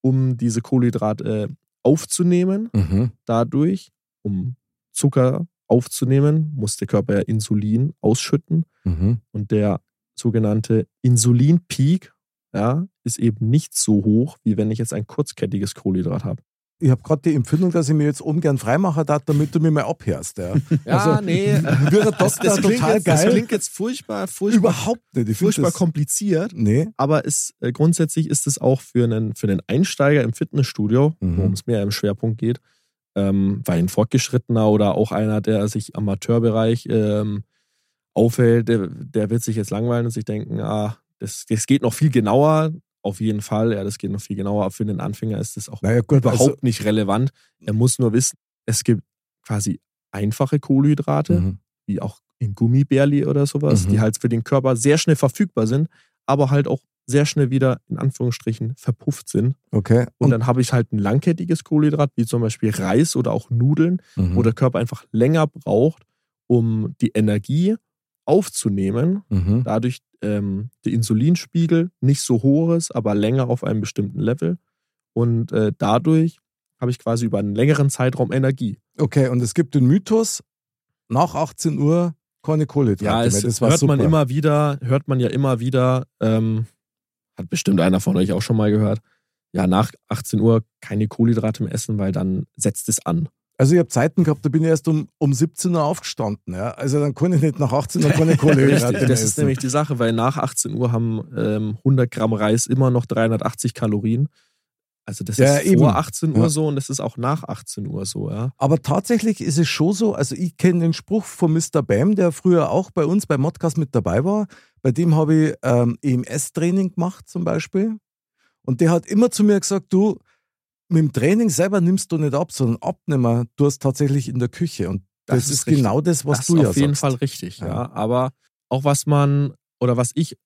um diese Kohlenhydrate äh, aufzunehmen. Mhm. Dadurch, um Zucker aufzunehmen, muss der Körper ja Insulin ausschütten. Mhm. Und der sogenannte Insulinpeak ja, ist eben nicht so hoch, wie wenn ich jetzt ein kurzkettiges Kohlenhydrat habe. Ich habe gerade die Empfindung, dass ich mir jetzt oben gern freimachen darf, damit du mir mal abhörst. Ja. Ja, Also, nee. Wäre Das, das, klingt total jetzt, das geil. klingt jetzt furchtbar, furchtbar, Überhaupt nicht. Ich furchtbar das, kompliziert. Nee. Aber es, äh, grundsätzlich ist es auch für einen, für einen Einsteiger im Fitnessstudio, Mhm. worum es mehr im Schwerpunkt geht, ähm, weil ein Fortgeschrittener oder auch einer, der sich am Amateurbereich ähm, aufhält, der, der wird sich jetzt langweilen und sich denken, ah, das, das geht noch viel genauer. Auf jeden Fall, ja, das geht noch viel genauer. Aber für den Anfänger ist das auch Naja, gut, überhaupt also, nicht relevant. Er muss nur wissen, es gibt quasi einfache Kohlenhydrate, Mhm. wie auch in Gummibärli oder sowas, Mhm. die halt für den Körper sehr schnell verfügbar sind, aber halt auch sehr schnell wieder in Anführungsstrichen verpufft sind. Okay. Und, dann habe ich halt ein langkettiges Kohlenhydrat, wie zum Beispiel Reis oder auch Nudeln, mhm. wo der Körper einfach länger braucht, um die Energie aufzunehmen. Mhm. Dadurch ähm, der Insulinspiegel nicht so hoch ist, aber länger auf einem bestimmten Level. Und äh, dadurch habe ich quasi über einen längeren Zeitraum Energie. Okay, und es gibt den Mythos, nach 18 Uhr keine Kohlenhydrate Ja, mehr. es Das war hört man super. immer wieder, hört man ja immer wieder, ähm, hat bestimmt einer von euch auch schon mal gehört, ja, nach 18 Uhr keine Kohlenhydrate mehr essen, weil dann setzt es an. Also ich habe Zeiten gehabt, da bin ich erst um, um 17 Uhr aufgestanden. Ja? Also dann kann ich nicht nach 18 Uhr keine Kohlenhydrate mehr das ist nämlich die Sache, weil nach 18 Uhr haben ähm, 100 Gramm Reis immer noch 380 Kalorien. Also das Ja, ist eben. vor 18 Uhr Ja. so und das ist auch nach 18 Uhr so, ja. Aber tatsächlich ist es schon so, also ich kenne den Spruch von Mr. Bam, der früher auch bei uns beim Modcast mit dabei war. Bei dem habe ich ähm, EMS-Training gemacht zum Beispiel. Und der hat immer zu mir gesagt, du, mit dem Training selber nimmst du nicht ab, sondern abnehmen du hast tatsächlich in der Küche. Und das, Das ist, ist genau das, was das du ist ja auf jeden sagst. Fall richtig, ja. Ja. Aber auch was man oder was ich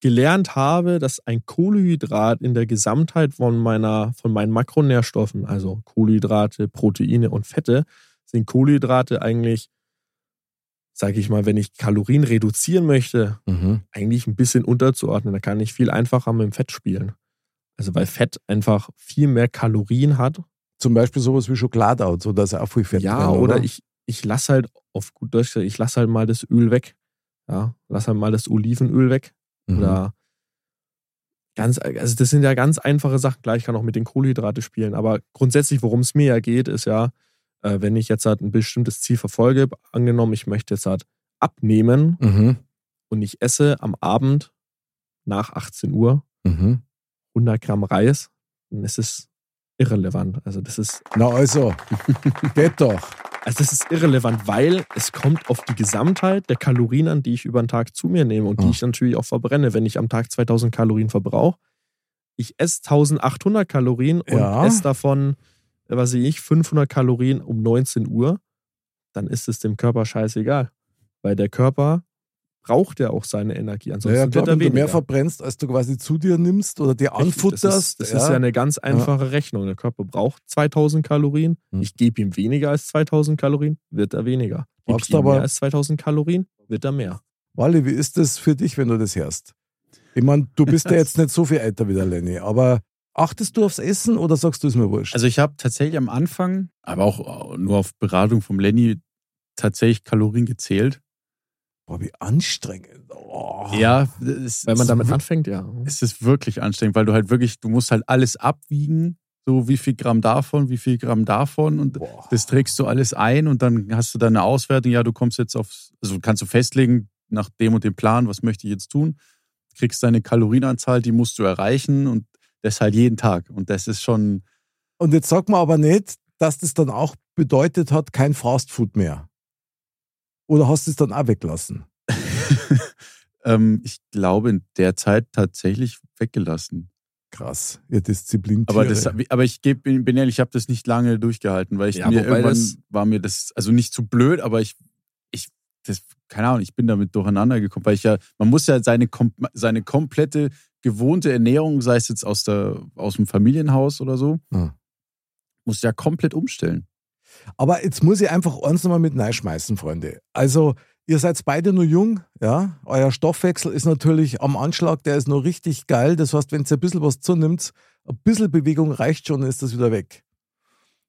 gelernt habe, dass ein Kohlenhydrat in der Gesamtheit von meiner, von meinen Makronährstoffen, also Kohlenhydrate, Proteine und Fette, sind Kohlenhydrate eigentlich, sage ich mal, wenn ich Kalorien reduzieren möchte, Mhm. eigentlich ein bisschen unterzuordnen. Da kann ich viel einfacher mit dem Fett spielen. Also weil Fett einfach viel mehr Kalorien hat. Zum Beispiel sowas wie Schokolade so dass er auch viel Fett Ja, drin, oder ich, ich lasse halt auf gut Deutsch, ich lasse halt mal das Öl weg. Ja, lass halt mal das Olivenöl weg. Mhm. Oder ganz, also das sind ja ganz einfache Sachen. Klar, ich kann auch mit den Kohlenhydrate spielen, aber grundsätzlich, worum es mir ja geht, ist ja, äh, wenn ich jetzt halt ein bestimmtes Ziel verfolge, angenommen, ich möchte jetzt halt abnehmen Mhm. und ich esse am Abend nach 18 Uhr Mhm. 100 Gramm Reis, dann ist es irrelevant. Also das ist, Na also, geht doch. also das ist irrelevant, weil es kommt auf die Gesamtheit der Kalorien an, die ich über den Tag zu mir nehme und die Ah. ich natürlich auch verbrenne. Wenn ich am Tag 2000 Kalorien verbrauche, ich esse 1800 Kalorien und Ja. esse davon, äh, was weiß ich, 500 Kalorien um 19 Uhr, dann ist es dem Körper scheißegal. Weil der Körper braucht ja auch seine Energie. Ansonsten Ja, ja wird klar, er wenn du mehr weniger. verbrennst, als du quasi zu dir nimmst oder dir Richtig, anfutterst. Das, ist, das ist ja eine ganz einfache Rechnung. Der Körper braucht 2000 Kalorien. Hm. Ich gebe ihm weniger als 2000 Kalorien, wird er weniger. Ich ihm aber- mehr als 2000 Kalorien, wird er mehr. Wally, wie ist das für dich, wenn du das hörst? Ich meine, du bist ja jetzt nicht so viel älter wie der Lenny, aber achtest du aufs Essen oder sagst du es mir wurscht? Also ich habe tatsächlich am Anfang, aber auch nur auf Beratung vom Lenny, tatsächlich Kalorien gezählt. Boah, wie anstrengend. Oh. Ja, es, Weil man damit anfängt, ja. Es ist wirklich anstrengend, weil du halt wirklich, du musst halt alles abwiegen, so wie viel Gramm davon, wie viel Gramm davon und Boah. das trägst du alles ein und dann hast du deine Auswertung, ja, du kommst jetzt aufs, also kannst du festlegen, nach dem und dem Plan, was möchte ich jetzt tun, kriegst deine Kalorienanzahl, die musst du erreichen und das halt jeden Tag und das ist schon, Und jetzt sag mal aber nicht, dass das dann auch bedeutet hat, kein Fastfood mehr. Oder hast du es dann auch weggelassen? ähm, ich glaube, in der Zeit tatsächlich weggelassen. Krass, ihr Disziplin. Aber, das, aber ich geb, bin ehrlich, ich habe das nicht lange durchgehalten, weil ich Ja, mir irgendwann das- war mir das, also nicht zu blöd, aber ich, ich, das, keine Ahnung, ich bin damit durcheinander gekommen, weil ich ja, man muss ja seine, seine komplette gewohnte Ernährung, sei es jetzt aus, der, aus dem Familienhaus oder so, Ja. muss ja komplett umstellen. Aber jetzt muss ich einfach eins nochmal mit schmeißen, Freunde. Also, ihr seid beide nur jung, ja. Euer Stoffwechsel ist natürlich am Anschlag, der ist noch richtig geil. Das heißt, wenn ihr ein bisschen was zunimmt, ein bisschen Bewegung reicht schon, dann ist das wieder weg.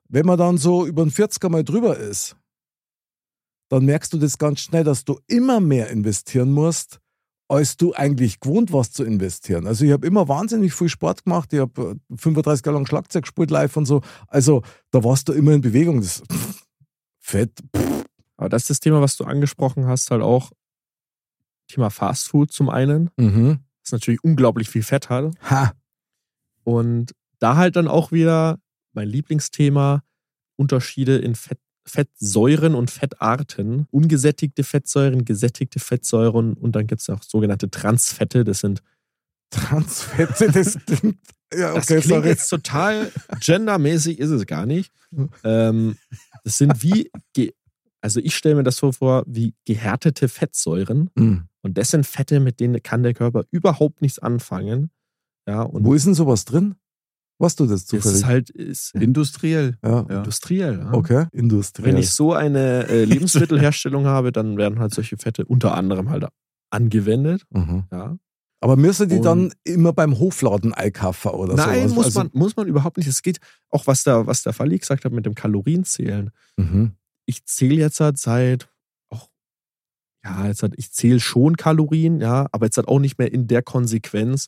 Wenn man dann so über den 40er mal drüber ist, dann merkst du das ganz schnell, dass du immer mehr investieren musst, als du eigentlich gewohnt warst zu investieren. Also ich habe immer wahnsinnig viel Sport gemacht. Ich habe 35 Jahre lang Schlagzeug gespielt live und so. Also da warst du immer in Bewegung. Das Fett. Aber das ist das Thema, was du angesprochen hast, halt auch Thema Fast Food zum einen, Mhm. das natürlich unglaublich viel Fett hat. Ha. Und da halt dann auch wieder mein Lieblingsthema, Unterschiede in Fett, Fettsäuren und Fettarten. Ungesättigte Fettsäuren, gesättigte Fettsäuren und dann gibt es auch sogenannte Transfette. Das sind Transfette, das klingt. Ja, Das okay, klingt sorry. jetzt total gendermäßig, ist es gar nicht. Ähm, das sind wie, also ich stelle mir das so vor, wie gehärtete Fettsäuren. Mhm. Und das sind Fette, mit denen kann der Körper überhaupt nichts anfangen. Ja, und Wo ist denn sowas drin? Was du das das zufällig? ist halt ist Industriell. ja. Ja. industriell. Ja. Okay, industriell. Wenn ich so eine äh, Lebensmittelherstellung habe, dann werden halt solche Fette unter anderem halt angewendet. Mhm. Ja. Aber müssen die Und- dann immer beim Hofladen einkaufen oder Nein, sowas? muss, Also- man, muss man überhaupt nicht. Es geht auch, was der, was der Falli gesagt hat mit dem Kalorienzählen. Mhm. ich zähle jetzt halt seit auch, ja, jetzt halt, ich zähle schon Kalorien, ja, aber jetzt halt auch nicht mehr in der Konsequenz,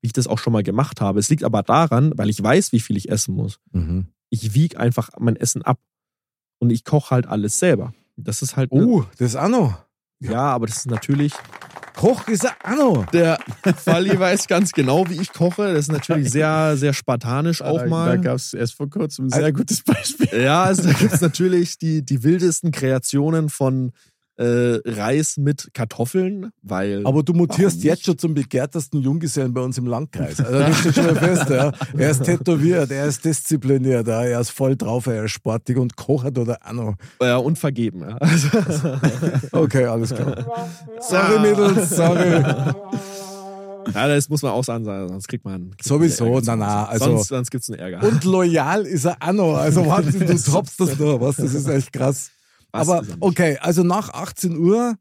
wie ich das auch schon mal gemacht habe. Es liegt aber daran, weil ich weiß, wie viel ich essen muss. Mhm. Ich wiege einfach mein Essen ab und ich koche halt alles selber. Das ist halt, Oh, das ist auch noch. ja. aber das ist natürlich, Koch ist noch. Der Falli weiß ganz genau, wie ich koche. Das ist natürlich sehr, sehr spartanisch auch mal. Da gab es erst vor kurzem ein sehr gutes Beispiel. Ja, also da gibt es natürlich die, die wildesten Kreationen von äh, Reis mit Kartoffeln, weil. Aber du mutierst jetzt schon zum begehrtesten Junggesellen bei uns im Landkreis. Also das steht schon mal fest. Ja. Er ist tätowiert, er ist diszipliniert, ja. er ist voll drauf, er ist sportlich und kocht oder auch noch. ja, und vergeben. Ja. Okay, alles klar. Sorry, Mädels, sorry. ja, das muss man auch sagen, sonst kriegt man. kriegt Sowieso, na, na, also- sonst sonst gibt es einen Ärger. Und loyal ist er auch noch. Also Wahnsinn, du toppst das nur, was? Das ist echt krass. Was Aber er okay, also nach 18 Uhr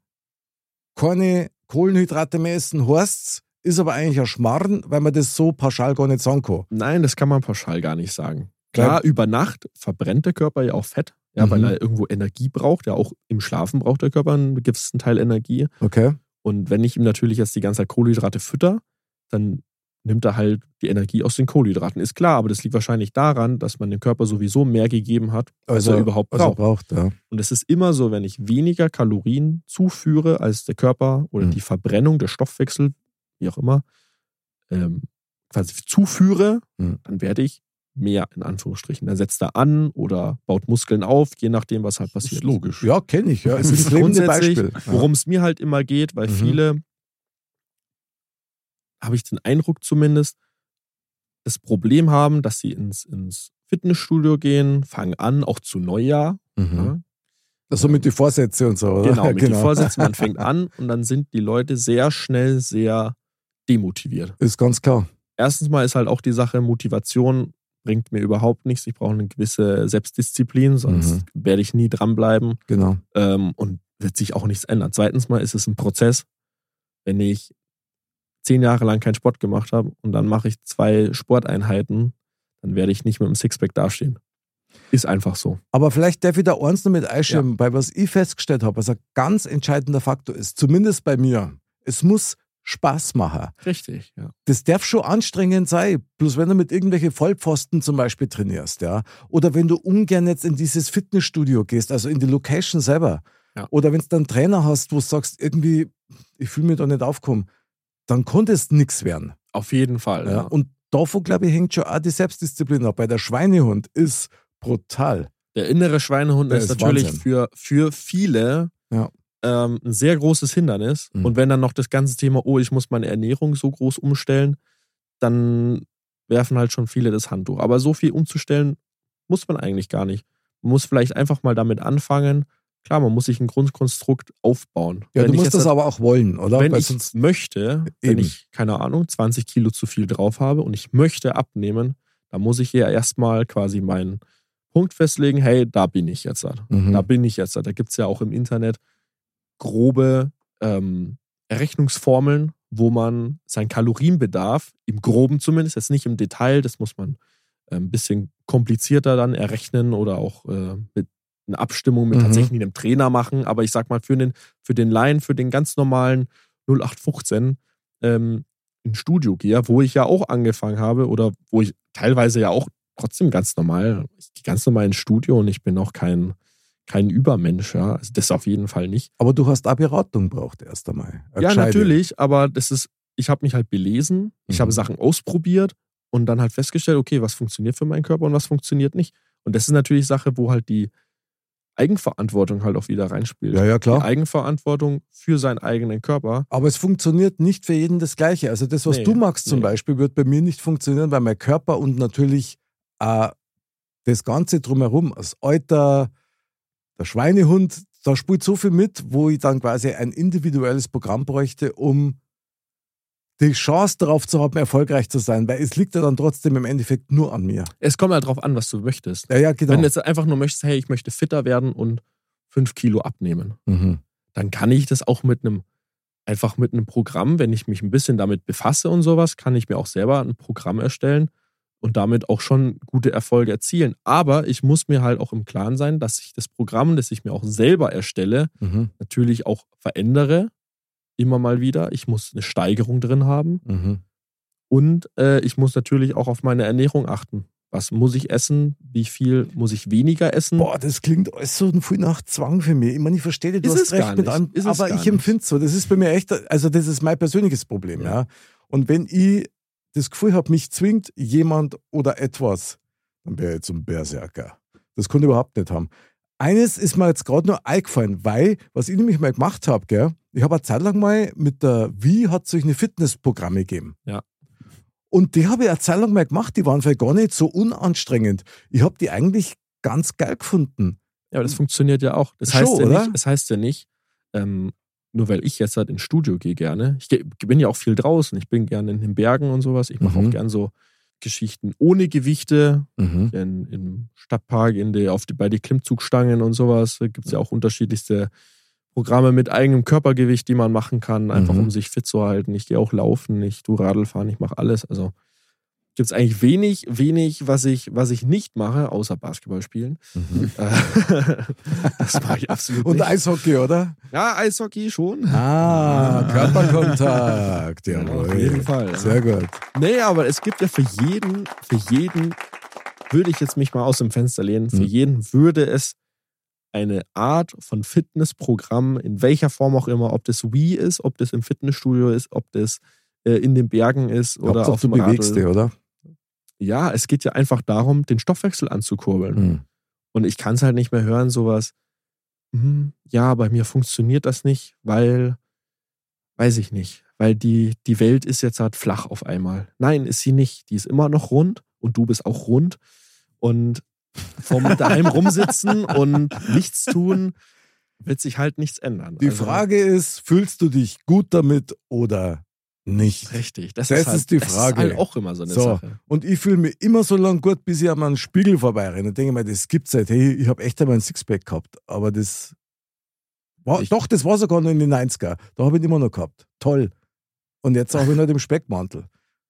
keine Kohlenhydrate mehr essen, heißt's, ist aber eigentlich ein Schmarrn, weil man das so pauschal gar nicht sagen kann. Nein, das kann man pauschal gar nicht sagen. Klar, über Nacht verbrennt der Körper ja auch Fett, ja, Mhm. weil er irgendwo Energie braucht. Ja, auch im Schlafen braucht der Körper einen gewissen Teil Energie. Okay. Und wenn ich ihm natürlich jetzt die ganze Zeit Kohlenhydrate fütter, dann nimmt er halt die Energie aus den Kohlenhydraten. Ist klar, aber das liegt wahrscheinlich daran, dass man dem Körper sowieso mehr gegeben hat, als er überhaupt Also braucht. braucht, ja. Und es ist immer so, wenn ich weniger Kalorien zuführe, als der Körper oder Mhm. die Verbrennung, der Stoffwechsel, wie auch immer, ähm, quasi zuführe, Mhm. dann werde ich mehr in Anführungsstrichen. Dann setzt er an oder baut Muskeln auf, je nachdem, was halt Das passiert. ist logisch. Ja, kenne ich. Ja. Es ist das grundsätzlich, worum es mir halt immer geht, weil Mhm. viele, habe ich den Eindruck zumindest, das Problem haben, dass sie ins, ins Fitnessstudio gehen, fangen an, auch zu Neujahr. Mhm. Ja, Das so mit die Vorsätze und so, oder? Genau, mit den Vorsätzen, man fängt an und dann sind die Leute sehr schnell sehr demotiviert. Ist ganz klar. Erstens mal ist halt auch die Sache, Motivation bringt mir überhaupt nichts. Ich brauche eine gewisse Selbstdisziplin, sonst Mhm. werde ich nie dranbleiben Genau. ähm, und wird sich auch nichts ändern. Zweitens mal ist es ein Prozess. Wenn ich zehn Jahre lang keinen Sport gemacht habe und dann mache ich zwei Sporteinheiten, dann werde ich nicht mit einem Sixpack dastehen. Ist einfach so. Aber vielleicht darf ich da eins noch mit einschirmen, weil was ich festgestellt habe, was ein ganz entscheidender Faktor ist, zumindest bei mir, es muss Spaß machen. Richtig, ja. Das darf schon anstrengend sein. Bloß wenn du mit irgendwelchen Vollpfosten zum Beispiel trainierst, ja. Oder wenn du ungern jetzt in dieses Fitnessstudio gehst, also in die Location selber. Ja. Oder wenn du dann einen Trainer hast, wo du sagst, irgendwie, ich fühle mich da nicht aufkommen, dann konnte es nichts werden. Auf jeden Fall. Ja. Ja. Und davon, glaube ich, hängt schon auch die Selbstdisziplin ab. Bei der Schweinehund ist brutal. Der innere Schweinehund Der ist, ist natürlich Wahnsinn. für, für viele Ja. ähm, ein sehr großes Hindernis. Mhm. Und wenn dann noch das ganze Thema, oh, ich muss meine Ernährung so groß umstellen, dann werfen halt schon viele das Handtuch. Aber so viel umzustellen muss man eigentlich gar nicht. Man muss vielleicht einfach mal damit anfangen. Klar, man muss sich ein Grundkonstrukt aufbauen. Ja, Wenn du musst das aber auch wollen, oder? wenn Weil ich möchte, wenn Eben. ich, keine Ahnung, 20 Kilo zu viel drauf habe und ich möchte abnehmen, dann muss ich ja erstmal quasi meinen Punkt festlegen, hey, da bin ich jetzt. Mhm. Da bin ich jetzt. Da gibt es ja auch im Internet grobe ähm, Errechnungsformeln, wo man seinen Kalorienbedarf, im Groben zumindest, jetzt nicht im Detail, das muss man äh, ein bisschen komplizierter dann errechnen oder auch äh, mit einer Abstimmung mit Mhm. tatsächlich einem Trainer machen. Aber ich sag mal, für den, für den Laien, für den ganz normalen 0815 ähm, im Studio gehe, wo ich ja auch angefangen habe oder wo ich teilweise ja auch trotzdem ganz normal, ich gehe ganz normal ins Studio und ich bin auch kein, kein Übermensch, ja. Also das auf jeden Fall nicht. aber du hast auch Beratung braucht erst einmal. Eine Ja, gescheite. natürlich, aber das ist, ich habe mich halt belesen, ich Mhm. habe Sachen ausprobiert und dann halt festgestellt, okay, was funktioniert für meinen Körper und was funktioniert nicht. Und das ist natürlich Sache, wo halt die Eigenverantwortung halt auch wieder reinspielt. Ja, ja, Die klar. Eigenverantwortung für seinen eigenen Körper. Aber es funktioniert nicht für jeden das Gleiche. Also das, was Nee, du magst zum nee. Beispiel, wird bei mir nicht funktionieren, weil mein Körper und natürlich äh, das Ganze drumherum, das Alter, der Schweinehund, da spielt so viel mit, wo ich dann quasi ein individuelles Programm bräuchte, um die Chance darauf zu haben, erfolgreich zu sein, weil es liegt ja dann trotzdem im Endeffekt nur an mir. Es kommt halt drauf an, was du möchtest. Ja, ja, genau. Wenn du jetzt einfach nur möchtest, hey, ich möchte fitter werden und fünf Kilo abnehmen, mhm. dann kann ich das auch mit einem, einfach mit einem Programm, wenn ich mich ein bisschen damit befasse und sowas, kann ich mir auch selber ein Programm erstellen und damit auch schon gute Erfolge erzielen. Aber ich muss mir halt auch im Klaren sein, dass ich das Programm, das ich mir auch selber erstelle, Mhm. natürlich auch verändere, immer mal wieder. Ich muss eine Steigerung drin haben Mhm. und äh, ich muss natürlich auch auf meine Ernährung achten. Was muss ich essen? Wie viel muss ich weniger essen? Boah, das klingt alles so viel nach Zwang für mich. Ich meine, ich verstehe du Ist hast es gar recht mit nicht. allem, aber ich empfinde es so. Das ist bei mir echt, also das ist mein persönliches Problem, ja. Ja. Und wenn ich das Gefühl habe, mich zwingt jemand oder etwas, dann wäre ich jetzt ein Berserker. Das konnte ich überhaupt nicht haben. Eines ist mir jetzt gerade nur eingefallen, weil, was ich nämlich mal gemacht habe, gell, ich habe eine Zeit lang mal mit der Wie hat solche Fitnessprogramme gegeben. Ja. Und die habe ich eine Zeit lang mal gemacht, die waren vielleicht gar nicht so unanstrengend. Ich habe die eigentlich ganz geil gefunden. Ja, aber das funktioniert ja auch. Das Schon, heißt ja oder? nicht, das heißt ja nicht, ähm, nur weil ich jetzt halt ins Studio gehe gerne. Ich bin ja auch viel draußen. Ich bin gerne in den Bergen und sowas. Ich mache Mhm. auch gern so Geschichten ohne Gewichte. Mhm. In, Im Stadtpark, in die, auf die, bei den Klimmzugstangen und sowas. Da gibt es ja auch unterschiedlichste Programme mit eigenem Körpergewicht, die man machen kann, einfach Mhm. um sich fit zu halten. Ich gehe auch laufen, ich tu Radl fahren, ich mache alles. Also gibt es eigentlich wenig, wenig, was ich, was ich nicht mache, außer Basketball spielen. Mhm. Äh, das mache ich absolut Und nicht. Eishockey, oder? Ja, Eishockey schon. Ah, Körperkontakt. Jawohl. Auf jeden Fall. Sehr gut. Nee, aber es gibt ja für jeden, für jeden, würde ich jetzt mich mal aus dem Fenster lehnen, für Mhm. jeden würde es eine Art von Fitnessprogramm, in welcher Form auch immer, ob das Wii ist, ob das im Fitnessstudio ist, ob das äh, in den Bergen ist oder Hauptsache, auf du dem bewegst Radl. dich, oder? Ja, es geht ja einfach darum, den Stoffwechsel anzukurbeln. Mhm. Und ich kann es halt nicht mehr hören, sowas, hm, ja, bei mir funktioniert das nicht, weil, weiß ich nicht, weil die, die Welt ist jetzt halt flach auf einmal. Nein, ist sie nicht. Die ist immer noch rund und du bist auch rund. Und vom daheim rumsitzen und nichts tun, wird sich halt nichts ändern. Die Also, Frage ist, fühlst du dich gut damit oder nicht? Richtig, das, Das ist, halt, ist die Das Frage. ist halt auch immer so eine So. Sache. Und ich fühle mich immer so lang gut, bis ich an meinen Spiegel vorbeirenne und denke mir, das gibt's halt. Hey, ich habe echt einmal ein Sixpack gehabt. Aber das war, Ich- doch, das war sogar noch in den 90er. Da habe ich ihn immer noch gehabt. Toll. Und jetzt habe ich noch den Speckmantel.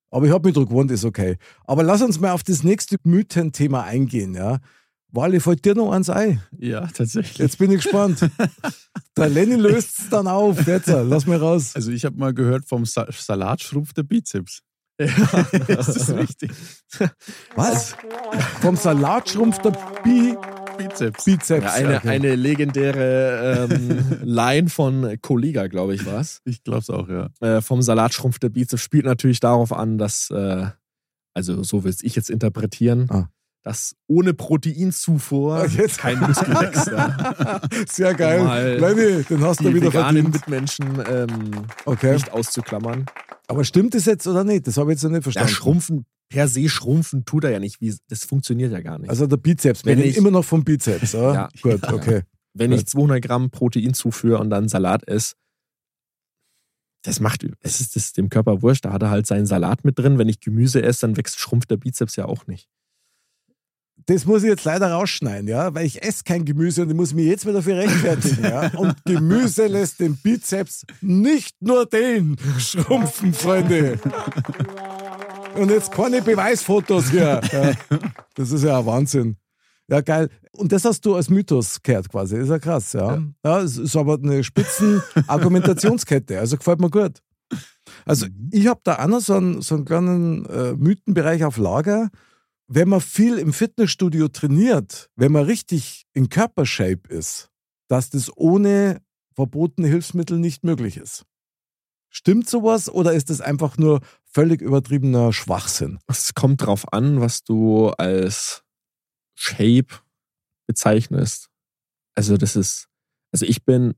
Aber ich habe mich dran gewohnt, ist okay. Aber lass uns mal auf das nächste Mythenthema eingehen, ja. Wally, fällt dir noch eins ein? Ja, tatsächlich. Jetzt bin ich gespannt. Der Lenny löst es dann auf. Jetzt, lass mal raus. Also ich habe mal gehört vom Sa Salat schrumpft der Bizeps. Ja. ist das richtig? Was? Vom Salat schrumpft der Bi Bizeps. Bizeps. Ja, eine, Okay. eine legendäre ähm, Line von Kollega, glaube ich, war es. Ich glaube es auch, ja. Äh, vom Salat schrumpft der Bizeps spielt natürlich darauf an, dass, äh, also so will ich jetzt interpretieren, Ah. Dass ohne Proteinzufuhr jetzt. kein Muskel wächst. Ja. Sehr geil. Mal Lenny, den hast du wieder verdient. Mitmenschen ähm, Okay. nicht auszuklammern. Aber stimmt das jetzt oder nicht? Das habe ich jetzt noch nicht Ja, verstanden. schrumpfen, per se schrumpfen tut er ja nicht. Wie, das funktioniert ja gar nicht. also der Bizeps, Wenn ich- immer noch vom Bizeps. Ja? Ja. Gut, Ja. okay. Wenn ich 200 Gramm Protein zuführe und dann Salat esse, das macht, es ist das dem Körper wurscht, da hat er halt seinen Salat mit drin. Wenn ich Gemüse esse, dann wächst, schrumpft der Bizeps ja auch nicht. Das muss ich jetzt leider rausschneiden, ja, weil ich esse kein Gemüse und ich muss mich jetzt wieder dafür rechtfertigen, ja. Und Gemüse lässt den Bizeps nicht nur den schrumpfen, Freunde. Und jetzt keine Beweisfotos hier. Ja. Das ist ja ein Wahnsinn. Ja, geil. Und das hast du als Mythos gehört quasi. Ist ja krass, ja. Ja, es ist aber eine spitzen Argumentationskette. Also gefällt mir gut. Also ich habe da auch noch so einen, so einen kleinen äh, Mythenbereich auf Lager. Wenn man viel im Fitnessstudio trainiert, wenn man richtig in Körpershape ist, dass das ohne verbotene Hilfsmittel nicht möglich ist. Stimmt sowas oder ist das einfach nur völlig übertriebener Schwachsinn? Es kommt drauf an, was du als Shape bezeichnest. Also das ist, also ich bin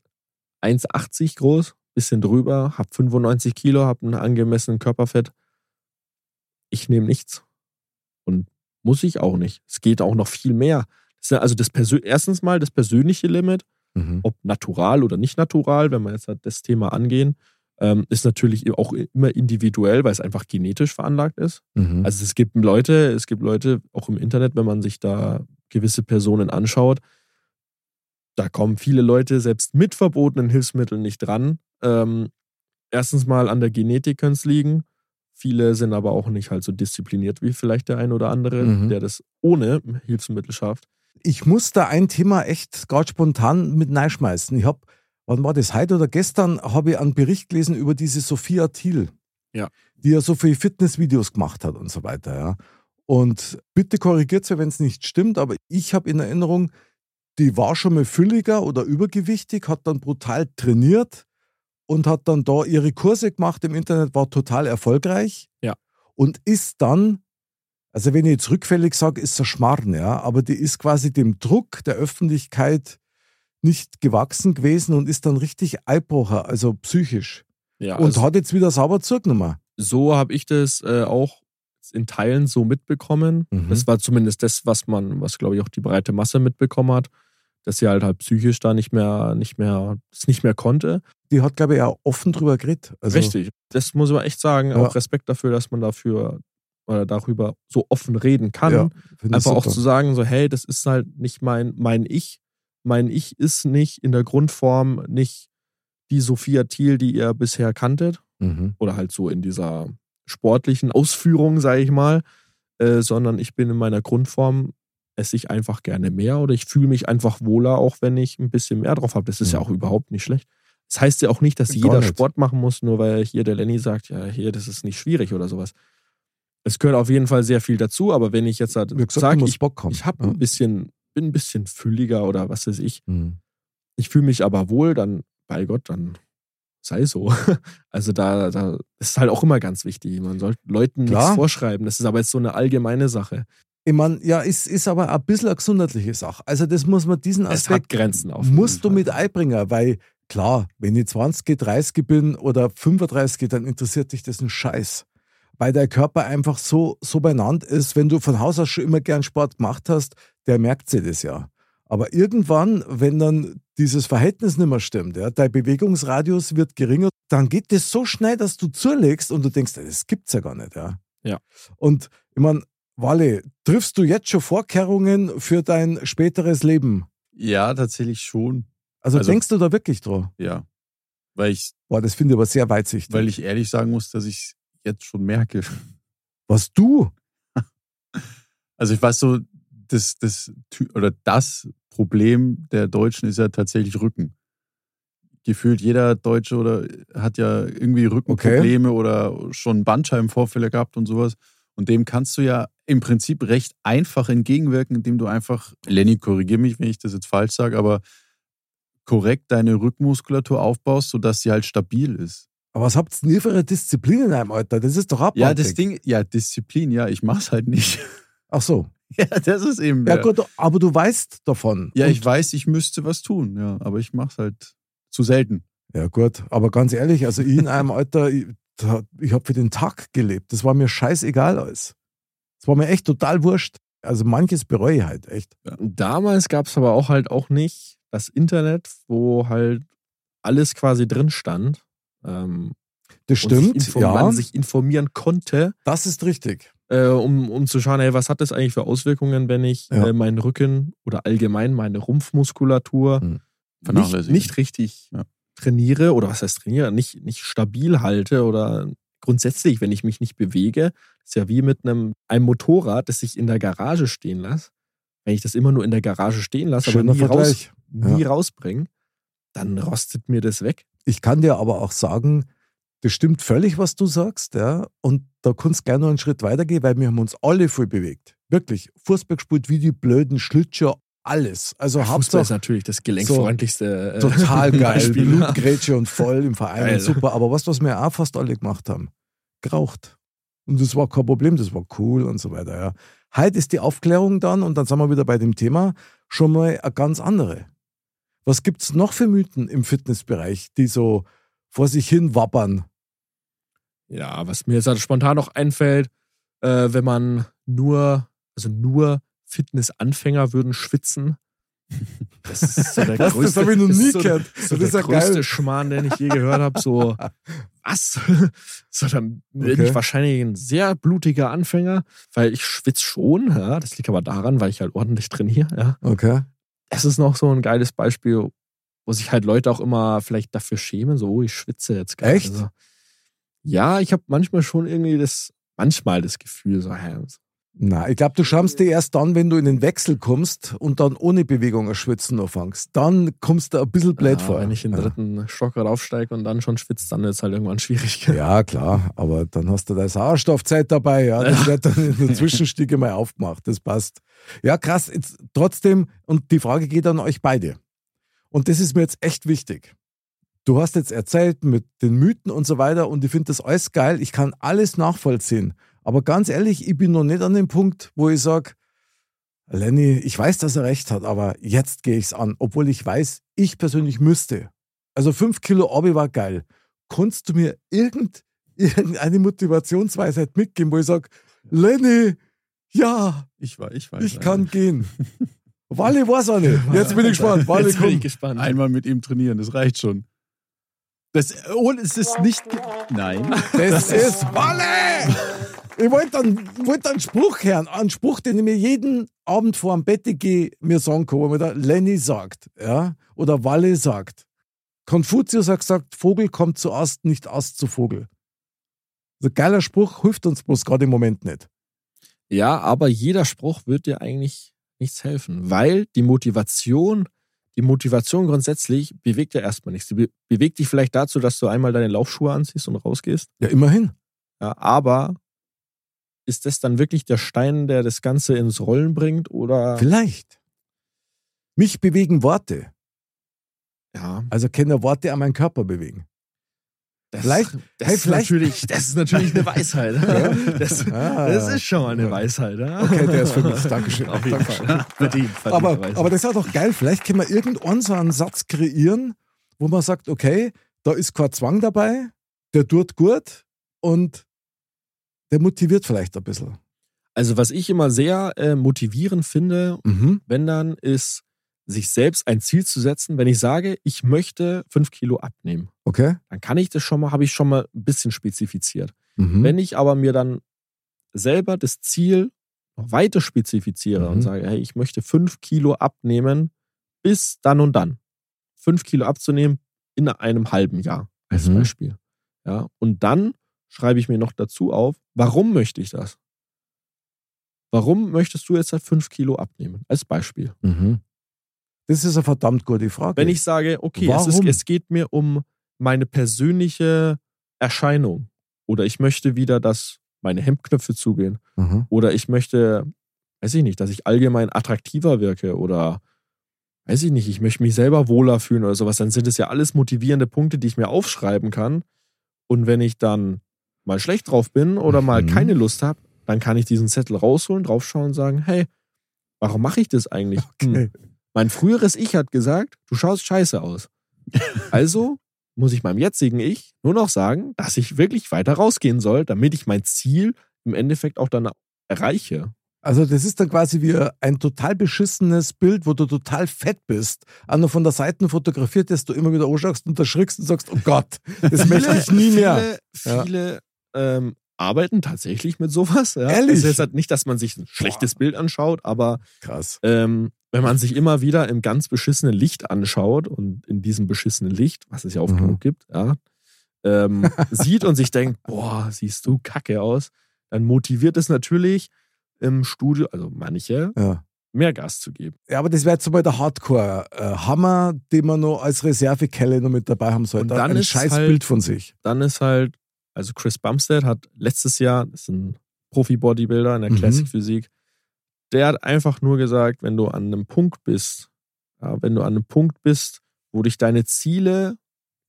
1,80 groß, bisschen drüber, habe 95 Kilo, habe einen angemessenen Körperfett. Ich nehme nichts. Und muss ich auch nicht. Es geht auch noch viel mehr. Das ist ja also das erstens mal das persönliche Limit, ob natural oder nicht natural, wenn wir jetzt halt das Thema angehen, ähm, ist natürlich auch immer individuell, weil es einfach genetisch veranlagt ist. Mhm. Also es gibt Leute, es gibt Leute auch im Internet, wenn man sich da gewisse Personen anschaut, da kommen viele Leute selbst mit verbotenen Hilfsmitteln nicht dran. Ähm, erstens mal an der Genetik könnte es liegen. Viele sind aber auch nicht halt so diszipliniert wie vielleicht der ein oder andere, Mhm. der das ohne Hilfsmittel schafft. Ich muss da ein Thema echt gerade spontan mit reinschmeißen. Ich habe, wann war das, heute oder gestern, habe ich einen Bericht gelesen über diese Sophia Thiel. Ja. Die ja so viele Fitnessvideos gemacht hat und so weiter, ja. Und bitte korrigiert sie, wenn es nicht stimmt, aber ich habe in Erinnerung, die war schon mal fülliger oder übergewichtig, hat dann brutal trainiert und hat dann da ihre Kurse gemacht im Internet, war total erfolgreich. Ja. Und ist dann, also wenn ich jetzt rückfällig sage, ist es Schmarrn, ja, aber die ist quasi dem Druck der Öffentlichkeit nicht gewachsen gewesen und ist dann richtig Eibrocher, also psychisch. Ja, und also hat jetzt wieder sauber zurückgenommen. so habe ich das äh, auch in Teilen so mitbekommen. Mhm. Das war zumindest das, was man, was glaube ich auch die breite Masse mitbekommen hat, dass sie halt halt psychisch da nicht mehr, nicht mehr, es nicht mehr konnte. Die hat, glaube ich, auch offen drüber geredet. Also, Richtig. Das muss man echt sagen. Ja. Auch Respekt dafür, dass man dafür oder darüber so offen reden kann. Ja, Einfach auch zu sagen, so, hey, das ist halt nicht mein, mein Ich. Mein Ich ist nicht in der Grundform nicht die Sophia Thiel, die ihr bisher kanntet. Mhm. Oder halt so in dieser sportlichen Ausführung, sage ich mal. Äh, sondern ich bin in meiner Grundform, esse ich einfach gerne mehr oder ich fühle mich einfach wohler, auch wenn ich ein bisschen mehr drauf habe. Das ist ja Mhm. auch überhaupt nicht schlecht. Das heißt ja auch nicht, dass jeder nicht. Sport machen muss, nur weil hier der Lenny sagt, ja, hier, das ist nicht schwierig oder sowas. Es gehört auf jeden Fall sehr viel dazu, aber wenn ich jetzt halt sage, ich, ich habe Ja. ein bisschen, bin ein bisschen fülliger oder was weiß ich, Mhm. ich fühle mich aber wohl, dann, bei Gott, dann sei so. Also da, da ist halt auch immer ganz wichtig. Man soll Leuten Klar. nichts vorschreiben. Das ist aber jetzt so eine allgemeine Sache. Ich meine, ja, ist, ist aber ein bisschen eine gesundheitliche Sache. Also, das muss man, diesen Es hat Aspekt Grenzen auf. musst du mit einbringen, weil klar, wenn ich 20, 30 bin oder 35, dann interessiert dich das ein Scheiß. Weil der Körper einfach so, so benannt ist, wenn du von Haus aus schon immer gern Sport gemacht hast, der merkt sich das ja. Aber irgendwann, wenn dann dieses Verhältnis nicht mehr stimmt, ja, dein Bewegungsradius wird geringer, dann geht das so schnell, dass du zulegst und du denkst, das gibt's ja gar nicht, ja. Ja. Und ich meine, Walle, triffst du jetzt schon Vorkehrungen für dein späteres Leben? Ja, tatsächlich schon. Also, Also- denkst du da wirklich dran? Ja. Weil ich, Boah, das finde ich aber sehr weitsichtig. weil ich ehrlich sagen muss, dass ich jetzt schon merke. Was du? Also ich weiß so, das, das, oder das Problem der Deutschen ist ja tatsächlich Rücken. Gefühlt jeder Deutsche oder hat ja irgendwie Rückenprobleme oder schon Bandscheibenvorfälle gehabt und sowas. Und dem kannst du ja im Prinzip recht einfach entgegenwirken, indem du einfach, Lenny, korrigier mich, wenn ich das jetzt falsch sage, aber korrekt deine Rückenmuskulatur aufbaust, sodass sie halt stabil ist. Aber was habt ihr für eine Disziplin in einem Alter? Das ist doch abartig. Ja, das Ding, ja, Disziplin, ja, ich mach's halt nicht. Ach so. ja, das ist eben. Ja, gut, aber du weißt davon. Ja, ich weiß, ich müsste was tun, ja, aber ich mach's halt zu selten. Ja, gut. Aber ganz ehrlich, also ich in einem Alter, ich, ich habe für den Tag gelebt. Das war mir scheißegal alles. Das war mir echt total wurscht. Also manches bereue ich halt echt. Damals gab es aber auch halt auch nicht das Internet, wo halt alles quasi drin stand. Ähm, Das und sich stimmt, info- ja. man sich informieren konnte, Das ist richtig. äh, um, um zu schauen, hey, was hat das eigentlich für Auswirkungen, wenn ich Ja. äh, meinen Rücken oder allgemein meine Rumpfmuskulatur Hm. nicht, nicht richtig Ja. trainiere oder was heißt trainiere, nicht, nicht stabil halte oder grundsätzlich, wenn ich mich nicht bewege, ist ja wie mit einem, einem Motorrad, das ich in der Garage stehen lasse. Wenn ich das immer nur in der Garage stehen lasse, aber nie, raus, nie Ja. rausbringe, dann rostet mir das weg. Ich kann dir aber auch sagen, das stimmt völlig, was du sagst, ja. Und da kannst du gerne noch einen Schritt weitergehen, weil wir haben uns alle voll bewegt. Wirklich. Fußball gespielt wie die blöden Schlitscher, alles. Also ist Hauptsache natürlich das gelenkfreundlichste. äh, total geil. Blutgrätsche und voll im Verein. Geil. Super. Aber was, was wir auch fast alle gemacht haben? Geraucht. Und das war kein Problem, das war cool und so weiter, ja. Heute ist die Aufklärung dann, und dann sind wir wieder bei dem Thema, schon mal eine ganz andere. Was gibt es noch für Mythen im Fitnessbereich, die so vor sich hin wappern? Ja, was mir jetzt halt spontan noch einfällt, äh, wenn man nur, also nur Fitnessanfänger würden schwitzen. Das ist so der? Das größte, hab ich noch das ist nie so, gehört. So Das ist der geil. größte Schmarrn, den ich je gehört habe. So, was? So, dann bin Okay. ich wahrscheinlich ein sehr blutiger Anfänger, weil ich schwitze schon. Ja, das liegt aber daran, weil ich halt ordentlich trainiere. Ja. Okay. Es ist noch so ein geiles Beispiel, wo sich halt Leute auch immer vielleicht dafür schämen, so, oh, ich schwitze jetzt gerade. Echt? Also, ja, ich habe manchmal schon irgendwie das, manchmal das Gefühl, so, hä, Na, ich glaube, du schamst dir erst dann, wenn du in den Wechsel kommst und dann ohne Bewegung ein Schwitzen noch fängst. Dann kommst du ein bisschen blöd Ja, vor. Wenn ich in den dritten Stock raufsteige und dann schon schwitzt, dann ist es halt irgendwann schwierig. Ja, klar, aber dann hast du deine Sauerstoffzeit dabei, ja. Das wird dann in der Zwischenstiege mal aufgemacht. Das passt. Ja, krass. Jetzt, trotzdem, und die Frage geht an euch beide. Und das ist mir jetzt echt wichtig. Du hast jetzt erzählt mit den Mythen und so weiter und ich finde das alles geil. Ich kann alles nachvollziehen. Aber ganz ehrlich, ich bin noch nicht an dem Punkt, wo ich sage, Lenny, ich weiß, dass er recht hat, aber jetzt gehe ich es an, obwohl ich weiß, ich persönlich müsste. Also fünf Kilo Abi war geil. Kannst du mir irgend, irgendeine Motivationsweisheit mitgeben, wo ich sage, Lenny, ja, Ich war, ich weiß. ich kann gehen. Walle weiß auch nicht. Jetzt bin ich gespannt. Walle, Jetzt bin ich gespannt. Einmal mit ihm trainieren, das reicht schon. Das, und es ist nicht. Nein. Das ist Walle! Ich wollte dann, wollte einen Spruch hören. Einen Spruch, den ich mir jeden Abend vor dem Bett gehe, mir sagen kann, wo mir der Lenny sagt. Ja? Oder Walle sagt. Konfuzius hat gesagt, Vogel kommt zu Ast, nicht Ast zu Vogel. So ein geiler Spruch hilft uns bloß gerade im Moment nicht. Ja, aber jeder Spruch wird dir eigentlich nichts helfen, weil die Motivation, die Motivation grundsätzlich bewegt ja erstmal nichts. Sie be bewegt dich vielleicht dazu, dass du einmal deine Laufschuhe anziehst und rausgehst. Ja, immerhin. Ja, aber ist das dann wirklich der Stein, der das Ganze ins Rollen bringt oder? Vielleicht. Mich bewegen Worte. Ja, Also können ja Worte an meinen Körper bewegen. das, Vielleicht- das, hey, ist vielleicht- natürlich, das ist natürlich eine Weisheit. das, Ah. das ist schon mal eine Weisheit. Ja? Okay, der ist für mich. Dankeschön. Auf jeden. Fall. Verdient, verdient Aber, aber das ist ja doch geil. Vielleicht können wir irgendwann so einen Satz kreieren, wo man sagt, okay, da ist kein Zwang dabei, der tut gut und der motiviert vielleicht ein bisschen. Also was ich immer sehr äh, motivierend finde, Mhm. wenn dann, ist, sich selbst ein Ziel zu setzen. Wenn ich sage, ich möchte fünf Kilo abnehmen, Okay. dann kann ich das schon mal, habe ich schon mal ein bisschen spezifiziert. Mhm. Wenn ich aber mir dann selber das Ziel noch weiter spezifiziere Mhm. und sage, hey, ich möchte fünf Kilo abnehmen bis dann und dann. Fünf Kilo abzunehmen in einem halben Jahr als Mhm. Beispiel. Ja, und dann schreibe ich mir noch dazu auf, warum möchte ich das? Warum möchtest du jetzt halt fünf Kilo abnehmen? Als Beispiel. Mhm. Das ist eine verdammt gute Frage. Wenn ich sage, okay, es, ist, es geht mir um meine persönliche Erscheinung oder ich möchte wieder, dass meine Hemdknöpfe zugehen Mhm. oder ich möchte, weiß ich nicht, dass ich allgemein attraktiver wirke oder weiß ich nicht, ich möchte mich selber wohler fühlen oder sowas, dann sind es ja alles motivierende Punkte, die ich mir aufschreiben kann. Und wenn ich dann mal schlecht drauf bin oder mal Mhm. keine Lust habe, dann kann ich diesen Zettel rausholen, draufschauen und sagen, hey, warum mache ich das eigentlich? Hm. Okay. Mein früheres Ich hat gesagt, du schaust scheiße aus. Also muss ich meinem jetzigen Ich nur noch sagen, dass ich wirklich weiter rausgehen soll, damit ich mein Ziel im Endeffekt auch dann erreiche. Also das ist dann quasi wie ein total beschissenes Bild, wo du total fett bist, noch von der Seite fotografiert, dass du immer wieder anschaust und erschrickst und sagst, oh Gott, das möchte ich nie mehr. Viele, Ja. viele ähm, arbeiten tatsächlich mit sowas. Ja. Ehrlich? Es ist halt nicht, dass man sich ein schlechtes Bild anschaut, aber Krass. ähm, wenn man sich immer wieder im ganz beschissenen Licht anschaut und in diesem beschissenen Licht, was es ja oft Mhm. genug gibt, ja, ähm, sieht und sich denkt, boah, siehst du kacke aus, dann motiviert es natürlich im Studio, also manche, Ja. mehr Gas zu geben. Ja, aber das wäre jetzt mal der Hardcore-Hammer, den man noch als Reservekelle noch mit dabei haben sollte. Und dann ein ist scheiß halt- Bild von sich. Dann ist halt, also Chris Bumstead hat letztes Jahr, das ist ein Profi-Bodybuilder in der Mhm. Classic Physik, der hat einfach nur gesagt, wenn du an einem Punkt bist, ja, wenn du an einem Punkt bist, wo dich deine Ziele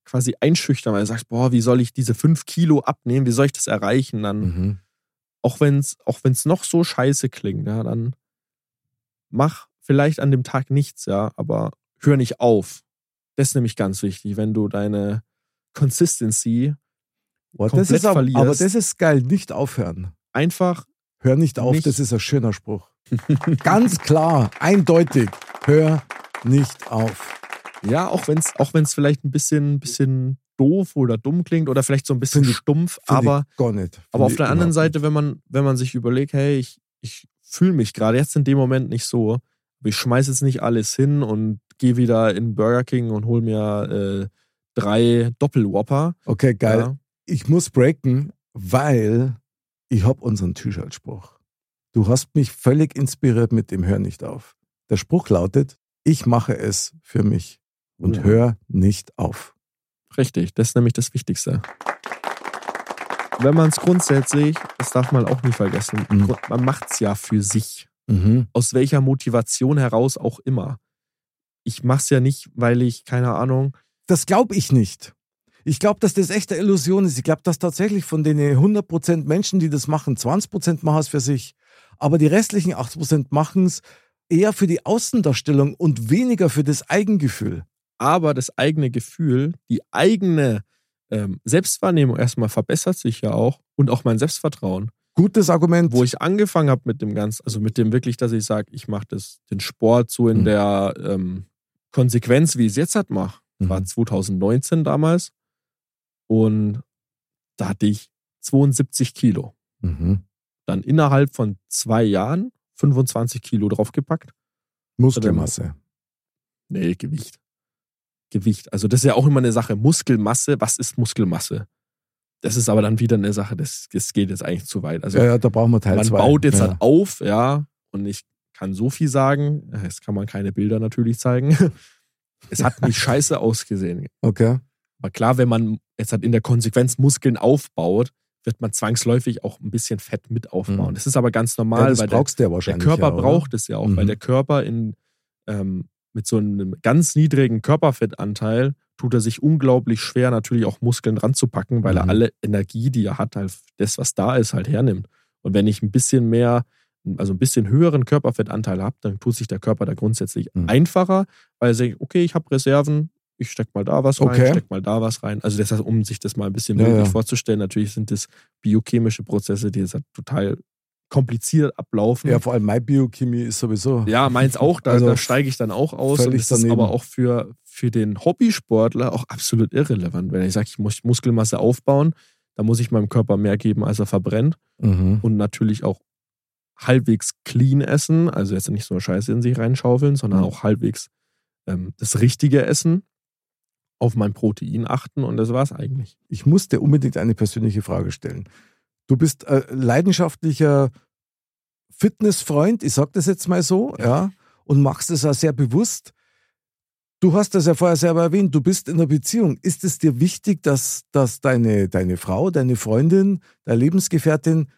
quasi einschüchtern, weil du sagst, boah, wie soll ich diese fünf Kilo abnehmen, wie soll ich das erreichen, dann, Mhm. auch wenn es auch wenn's noch so scheiße klingt, ja, dann mach vielleicht an dem Tag nichts, ja, aber hör nicht auf. Das ist nämlich ganz wichtig, wenn du deine Consistency Boah, das komplett aber, verlierst. aber das ist geil, nicht aufhören. einfach Hör nicht auf, Nicht- das ist ein schöner Spruch. Ganz klar, eindeutig, hör nicht auf. Ja, auch wenn es auch wenn's vielleicht ein bisschen, bisschen doof oder dumm klingt oder vielleicht so ein bisschen Find ich- stumpf, Find aber, ich gar nicht. Find aber auf ich der anderen Seite, wenn man, wenn man sich überlegt, hey, ich, ich fühle mich gerade jetzt in dem Moment nicht so, ich schmeiße jetzt nicht alles hin und gehe wieder in Burger King und hol mir äh, drei Doppelwhopper. Okay, geil. Ja. Ich muss breaken, weil ich hab unseren T-Shirt-Spruch. Du hast mich völlig inspiriert mit dem Hör nicht auf. Der Spruch lautet, ich mache es für mich und Ja. hör nicht auf. Richtig, das ist nämlich das Wichtigste. Wenn man es grundsätzlich, das darf man auch nie vergessen, Mhm. man macht es ja für sich. Mhm. Aus welcher Motivation heraus auch immer. Ich mache es ja nicht, weil ich, keine Ahnung, Das glaube ich nicht. Ich glaube, dass das echte Illusion ist. Ich glaube, dass tatsächlich von den 100% Menschen, die das machen, 20% machen es für sich. Aber die restlichen 80% machen es eher für die Außendarstellung und weniger für das Eigengefühl. aber das eigene Gefühl, die eigene ähm, Selbstwahrnehmung erstmal verbessert sich ja auch und auch mein Selbstvertrauen. Gutes Argument. Wo ich angefangen habe mit dem Ganzen, also mit dem wirklich, dass ich sage, ich mache den Sport so in Mhm. der ähm, Konsequenz, wie ich es jetzt halt mache. war Mhm. 2019 damals und da hatte ich 72 Kilo. Mhm. Dann innerhalb von zwei Jahren 25 Kilo draufgepackt. Muskelmasse. Nee, Gewicht. Gewicht. Also das ist ja auch immer eine Sache. Muskelmasse, was ist Muskelmasse? Das ist aber dann wieder eine Sache, das, das geht jetzt eigentlich zu weit. Also Ja, ja, da brauchen wir Teil man zwei. baut jetzt ja. halt auf, ja, und ich kann so viel sagen, es kann man keine Bilder natürlich zeigen. Es hat nicht scheiße ausgesehen. Okay. Aber klar, wenn man jetzt halt in der Konsequenz Muskeln aufbaut, wird man zwangsläufig auch ein bisschen Fett mit aufbauen. Mhm. Das ist aber ganz Ja, normal, das weil der, ja der wahrscheinlich. Körper ja, braucht es ja auch, weil Mhm. der Körper in, ähm, mit so einem ganz niedrigen Körperfettanteil tut er sich unglaublich schwer, natürlich auch Muskeln ranzupacken, weil er Mhm. alle Energie, die er hat, halt das, was da ist, halt hernimmt. Und wenn ich ein bisschen mehr, also ein bisschen höheren Körperfettanteil habe, dann tut sich der Körper da grundsätzlich Mhm. einfacher, weil er sagt, okay, ich habe Reserven, ich steck mal da was rein, Okay. steck mal da was rein. Also das heißt, um sich das mal ein bisschen Ja, bildlich ja. vorzustellen, natürlich sind das biochemische Prozesse, die jetzt halt total kompliziert ablaufen. Ja, vor allem meine Biochemie ist sowieso. Ja, meins auch, da, Also da steige ich dann auch aus. Und das ist aber auch für, für den Hobbysportler auch absolut irrelevant. Wenn ich sage, ich muss Muskelmasse aufbauen, dann muss ich meinem Körper mehr geben, als er verbrennt. Mhm. Und natürlich auch halbwegs clean essen, also jetzt nicht so Scheiße in sich reinschaufeln, sondern Mhm. auch halbwegs ähm, das richtige Essen, auf mein Protein achten und das war's eigentlich. Ich muss dir unbedingt eine persönliche Frage stellen. Du bist äh, leidenschaftlicher Fitnessfreund, ich sag das jetzt mal so, ja, und machst es auch sehr bewusst. Du hast das ja vorher selber erwähnt, du bist in einer Beziehung. Ist es dir wichtig, dass, dass deine, deine Frau, deine Freundin, deine Lebensgefährtin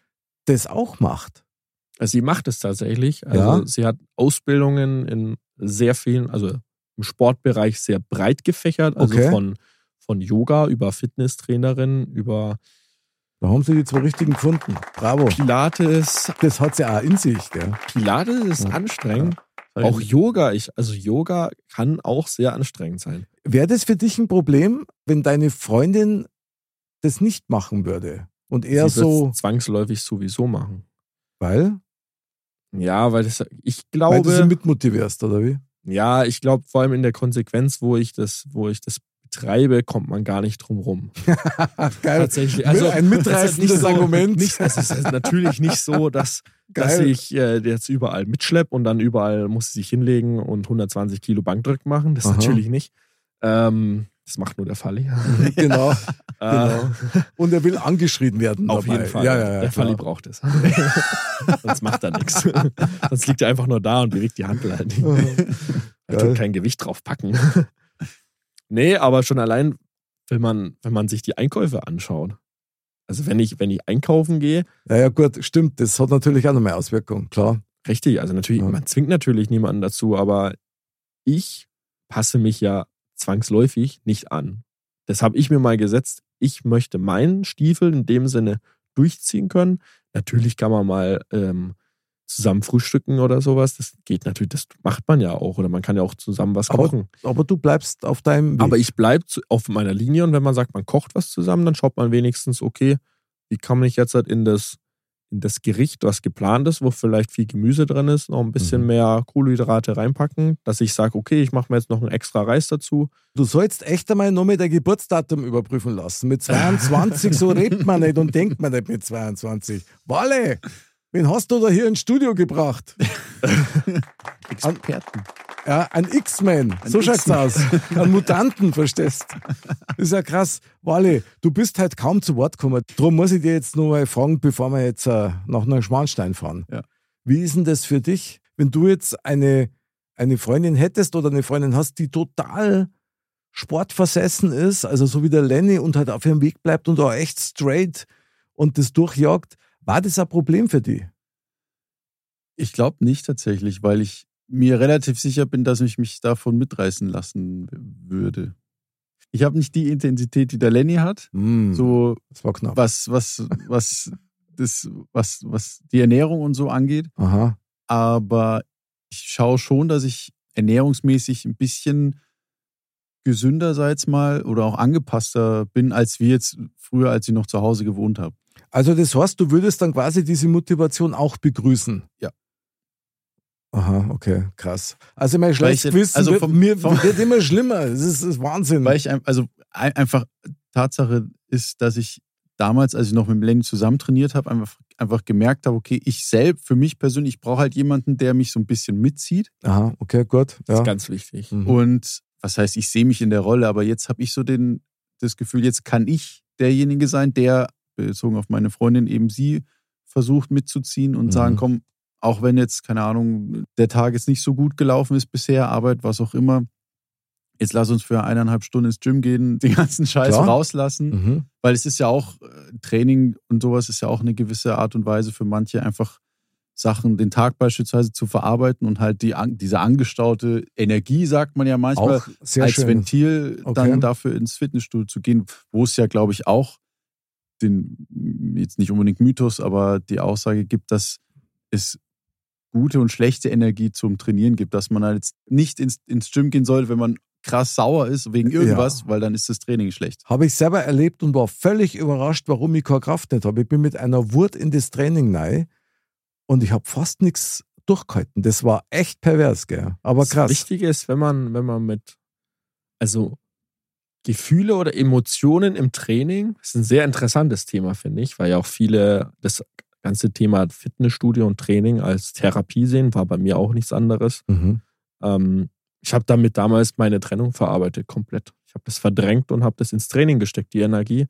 das auch macht? Also sie macht es tatsächlich. Also Ja. sie hat Ausbildungen in sehr vielen, also im Sportbereich sehr breit gefächert, also Okay. von, von Yoga über Fitnesstrainerin, über Da haben sie die zwei richtigen gefunden. Bravo. Pilates. Das hat sie auch in sich, gell? Pilates ist Ja. anstrengend. Auch Yoga, ich, also Yoga kann auch sehr anstrengend sein. Wäre das für dich ein Problem, wenn deine Freundin das nicht machen würde? Und eher sie so, zwangsläufig sowieso machen. weil? Ja, weil das, ich Weil du sie glaube, mitmotivierst, oder wie? Ja, ich glaube vor allem in der Konsequenz, wo ich das, wo ich das betreibe, kommt man gar nicht drum rum. Tatsächlich. Also, Ein ist mitreißendes so, Argument. Nicht, es ist natürlich nicht so, dass, dass ich äh, jetzt überall mitschleppe und dann überall muss sie sich hinlegen und 120 Kilo Bankdrück machen. Das Aha. natürlich nicht. Ähm, das macht nur der Falli. genau, Äh, genau. Und er will angeschrien werden. Auf dabei. jeden Fall. Ja, ja, ja, der Falli klar. braucht es. Sonst macht er nichts. Sonst liegt er einfach nur da und bewegt die Handel halt nicht. Er tut kein Gewicht drauf packen. nee, aber schon allein, wenn man, wenn man sich die Einkäufe anschaut. Also wenn ich, wenn ich einkaufen gehe, Ja, ja, gut, stimmt. Das hat natürlich auch noch mehr Auswirkungen, klar. richtig, also natürlich, Ja. man zwingt natürlich niemanden dazu, aber ich passe mich ja zwangsläufig nicht an. Das habe ich mir mal gesetzt. Ich möchte meinen Stiefel in dem Sinne durchziehen können. Natürlich kann man mal ähm, zusammen frühstücken oder sowas. Das geht natürlich, das macht man ja auch. Oder man kann ja auch zusammen was Aber- kochen. Aber du bleibst auf deinem Weg. Aber ich bleibe auf meiner Linie und wenn man sagt, man kocht was zusammen, dann schaut man wenigstens, okay, wie kann man jetzt halt in das, in das Gericht, was geplant ist, wo vielleicht viel Gemüse drin ist, noch ein bisschen Mhm. mehr Kohlenhydrate reinpacken, dass ich sage, okay, ich mache mir jetzt noch einen extra Reis dazu. Du sollst echt einmal noch mit dein Geburtsdatum überprüfen lassen. Mit 22, so redet man nicht und denkt man nicht mit 22. Walle, wen hast du da hier ins Studio gebracht? Experten. Ja, ein X-Men. So schaut's aus. Ein Mutanten, verstehst? Das ist ja krass. Wally, du bist halt kaum zu Wort gekommen. Darum muss ich dir jetzt nur mal fragen, bevor wir jetzt äh, nach Neuschwanstein fahren. Ja. Wie ist denn das für dich, wenn du jetzt eine, eine Freundin hättest oder eine Freundin hast, die total sportversessen ist, also so wie der Lenny und halt auf ihrem Weg bleibt und auch echt straight und das durchjagt, war das ein Problem für die? Ich glaube nicht tatsächlich, weil ich mir relativ sicher bin, dass ich mich davon mitreißen lassen würde. Ich habe nicht die Intensität, die der Lenny hat. Mm, So was, was, was, das, was, was die Ernährung und so angeht. Aha. Aber ich schaue schon, dass ich ernährungsmäßig ein bisschen gesünder, sei jetzt mal, oder auch angepasster bin, als wir jetzt früher, als ich noch zu Hause gewohnt habe. Also das heißt, du würdest dann quasi diese Motivation auch begrüßen? Ja. Aha, okay, krass. Also mein schlechtes ich- Gewissen also wird, vom- mir vom- wird immer schlimmer. Das ist, das ist Wahnsinn. Weil ich also ein- einfach Tatsache ist, dass ich damals, als ich noch mit dem Lenny zusammen trainiert habe, einfach, einfach gemerkt habe, okay, ich selbst, für mich persönlich, ich brauche halt jemanden, der mich so ein bisschen mitzieht. Aha, okay, gut. Das Ja. ist ganz wichtig. Mhm. Und was heißt, ich sehe mich in der Rolle, aber jetzt habe ich so den, das Gefühl, jetzt kann ich derjenige sein, der, bezogen auf meine Freundin, eben sie versucht mitzuziehen und Mhm. sagen, komm, auch wenn jetzt, keine Ahnung, der Tag jetzt nicht so gut gelaufen ist bisher, Arbeit, was auch immer, jetzt lass uns für eineinhalb Stunden ins Gym gehen, den ganzen Scheiß Klar. rauslassen. Mhm. Weil es ist ja auch, äh, Training und sowas ist ja auch eine gewisse Art und Weise für manche einfach Sachen, den Tag beispielsweise zu verarbeiten und halt die, diese angestaute Energie, sagt man ja manchmal, als schön. Ventil Okay. dann dafür ins Fitnessstudio zu gehen, wo es ja, glaube ich, auch den, jetzt nicht unbedingt Mythos, aber die Aussage gibt, dass es gute und schlechte Energie zum Trainieren gibt, dass man halt jetzt nicht ins, ins Gym gehen soll, wenn man krass sauer ist wegen irgendwas, Ja. weil dann ist das Training schlecht. Habe ich selber erlebt und war völlig überrascht, warum ich keine Kraft nicht habe. Ich bin mit einer Wut in das Training rein und ich habe fast nichts durchgehalten. Das war echt pervers, gell? Aber Das krass. Wichtige ist, wenn man, wenn man mit, also Gefühle oder Emotionen im Training, ist ein sehr interessantes Thema, finde ich, weil ja auch viele das ganze Thema Fitnessstudio und Training als Therapie sehen, war bei mir auch nichts anderes. Mhm. Ähm, ich habe damit damals meine Trennung verarbeitet, komplett. Ich habe das verdrängt und habe das ins Training gesteckt, die Energie.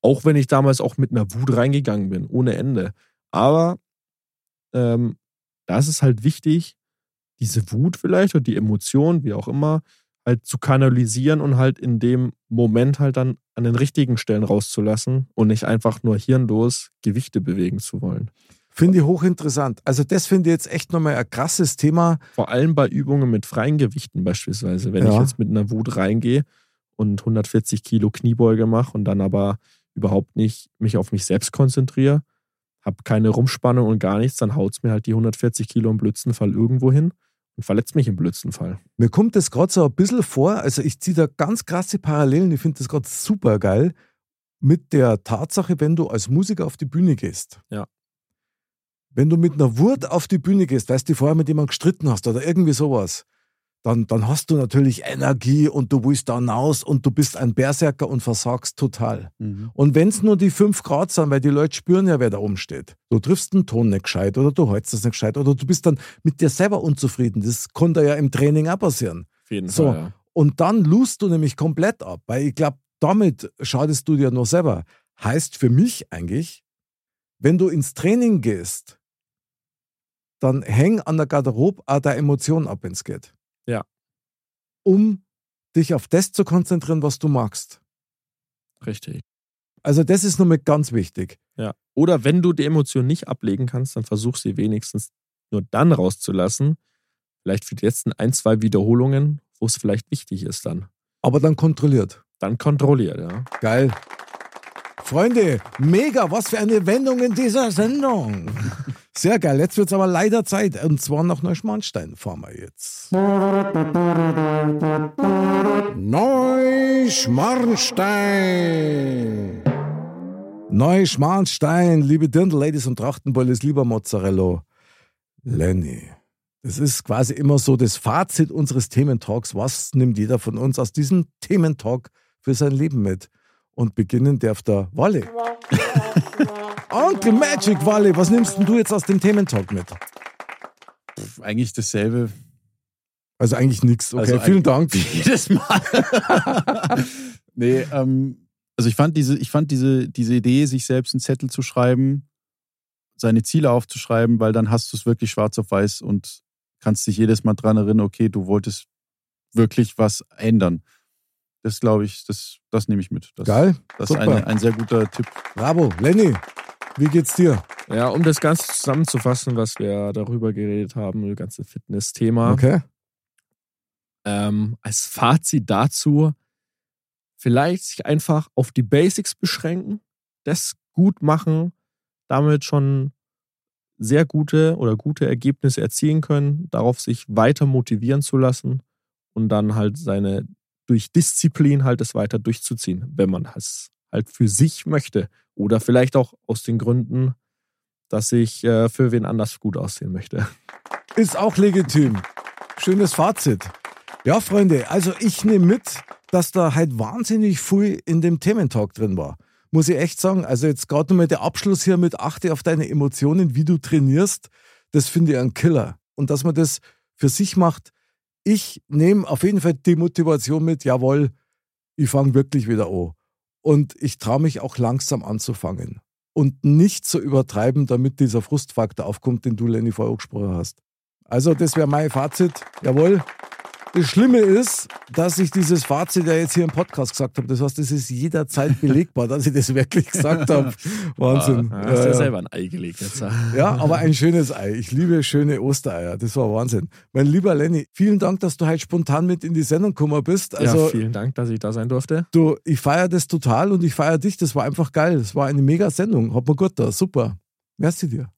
Auch wenn ich damals auch mit einer Wut reingegangen bin, ohne Ende. Aber ähm, da ist es halt wichtig, diese Wut vielleicht oder die Emotion, wie auch immer, halt zu kanalisieren und halt in dem Moment halt dann an den richtigen Stellen rauszulassen und nicht einfach nur hirnlos Gewichte bewegen zu wollen. Finde ich hochinteressant. Also das finde ich jetzt echt nochmal ein krasses Thema. Vor allem bei Übungen mit freien Gewichten beispielsweise. Wenn ich Ja. jetzt mit einer Wut reingehe und 140 Kilo Kniebeuge mache und dann aber überhaupt nicht mich auf mich selbst konzentriere, habe keine Rumspannung und gar nichts, dann haut es mir halt die 140 Kilo im Blödstenfall irgendwo hin und verletzt mich im Blödstenfall. Mir kommt das gerade so ein bisschen vor, also ich ziehe da ganz krasse Parallelen, ich finde das gerade super geil, mit der Tatsache, wenn du als Musiker auf die Bühne gehst. Ja. Wenn du mit einer Wut auf die Bühne gehst, weißt du, vorher mit jemandem gestritten hast oder irgendwie sowas, dann, dann hast du natürlich Energie und du willst da hinaus und du bist ein Berserker und versagst total. Und wenn es nur die 5 Grad sind, weil die Leute spüren ja, wer da oben steht. Du triffst den Ton nicht gescheit oder du hältst das nicht gescheit oder du bist dann mit dir selber unzufrieden. Das konnte ja im Training auch passieren. Auf jeden So. Fall. Ja. Und dann lust du nämlich komplett ab, weil ich glaube, damit schadest du dir nur selber. Heißt für mich eigentlich, wenn du ins Training gehst, dann häng an der Garderobe auch der Emotion ab, wenn es geht. Um dich auf das zu konzentrieren, was du magst. Richtig. Also das ist nochmal ganz wichtig. Ja. Oder wenn du die Emotion nicht ablegen kannst, dann versuch sie wenigstens nur dann rauszulassen. Vielleicht für die letzten ein, zwei Wiederholungen, wo es vielleicht wichtig ist dann. Aber dann kontrolliert. Dann kontrolliert, ja. Geil. Freunde, mega, was für eine Wendung in dieser Sendung. Sehr geil. Jetzt wird es aber leider Zeit. Und zwar nach Neuschmarnstein fahren wir jetzt. Neuschmarnstein. Neuschmarnstein, liebe Dirndl-Ladies und Trachtenbolles, lieber Mozzarella. Lenny, das ist quasi immer so das Fazit unseres Thementalks. Was nimmt jeder von uns aus diesem Thementalk für sein Leben mit? Und beginnen darf der Walle. Onkel Magic Walle, was nimmst denn du jetzt aus dem Thementalk mit? Pff, Eigentlich dasselbe. Also eigentlich nichts. Okay, Also vielen Dank. Jedes Mal. nee, ähm, also ich fand diese, ich fand diese, diese Idee, sich selbst einen Zettel zu schreiben, seine Ziele aufzuschreiben, weil dann hast du es wirklich schwarz auf weiß und kannst dich jedes Mal dran erinnern, okay, du wolltest wirklich was ändern. Das glaube ich, das, das nehme ich mit. Das, Geil. Das ist Super. eine, ein sehr guter Tipp. Bravo. Lenny, wie geht's dir? Ja, um das Ganze zusammenzufassen, was wir darüber geredet haben, das ganze Fitness-Thema. Okay. Ähm, als Fazit dazu, vielleicht sich einfach auf die Basics beschränken, das gut machen, damit schon sehr gute oder gute Ergebnisse erzielen können, darauf sich weiter motivieren zu lassen und dann halt seine durch Disziplin halt es weiter durchzuziehen, wenn man es halt für sich möchte oder vielleicht auch aus den Gründen, dass ich äh, für wen anders gut aussehen möchte. Ist auch legitim. Schönes Fazit. Ja, Freunde, also ich nehme mit, dass da halt wahnsinnig viel in dem Thementalk drin war. Muss ich echt sagen. Also jetzt gerade nochmal der Abschluss hier mit achte auf deine Emotionen, wie du trainierst, das finde ich ein Killer. Und dass man das für sich macht, ich nehme auf jeden Fall die Motivation mit, jawohl, ich fange wirklich wieder an. Und ich traue mich auch langsam anzufangen. Und nicht zu übertreiben, damit dieser Frustfaktor aufkommt, den du, Lenny, vorher angesprochen hast. Also, das wäre mein Fazit. Jawohl. Das Schlimme ist, dass ich dieses Fazit ja jetzt hier im Podcast gesagt habe. Das heißt, es ist jederzeit belegbar, dass ich das wirklich gesagt habe. Wahnsinn. Ah, hast Ja, selber ein Ei gelegt jetzt. Ja, aber ein schönes Ei. Ich liebe schöne Ostereier. Das war Wahnsinn. Mein lieber Lenny, vielen Dank, dass du heute spontan mit in die Sendung gekommen bist. Also, ja, vielen Dank, dass ich da sein durfte. du, ich feiere das total und ich feiere dich. Das war einfach geil. Das war eine mega Sendung. Hat mir gut da. Super. Merci dir.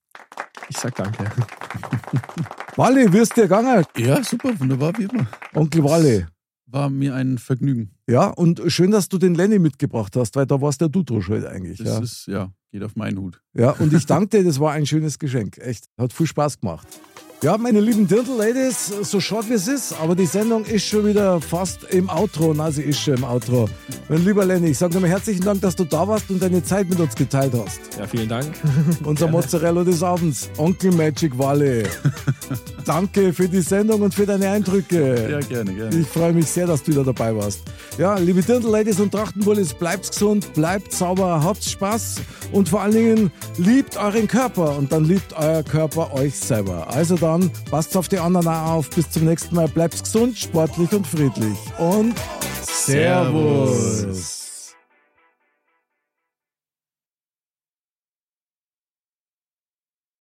Ich sag danke. Wally, wie ist dir gegangen? Ja, super, wunderbar, wie immer. Onkel Wally. War mir ein Vergnügen. Ja, und schön, dass du den Lenny mitgebracht hast, weil da warst der du schuld eigentlich. Das Ja. ist, ja, geht auf meinen Hut. ja, und ich danke dir, das war ein schönes Geschenk. Echt. Hat viel Spaß gemacht. Ja, meine lieben Dirndl-Ladies, so short wie es ist, aber die Sendung ist schon wieder fast im Outro. Na, sie ist schon im Outro. Mein lieber Lenny, ich sage nochmal herzlichen Dank, dass du da warst und deine Zeit mit uns geteilt hast. Ja, vielen Dank. Unser Mozzarella des Abends, Onkel Magic Wally. Danke für die Sendung und für deine Eindrücke. Ja, gerne, gerne. Ich freue mich sehr, dass du wieder dabei warst. Ja, liebe Dirndl-Ladies und Trachtenbullis, bleibt gesund, bleibt sauber, habt Spaß und vor allen Dingen liebt euren Körper und dann liebt euer Körper euch selber. Also dann, passt auf die anderen auch auf. Bis zum nächsten Mal. Bleibt gesund, sportlich und friedlich. Und Servus.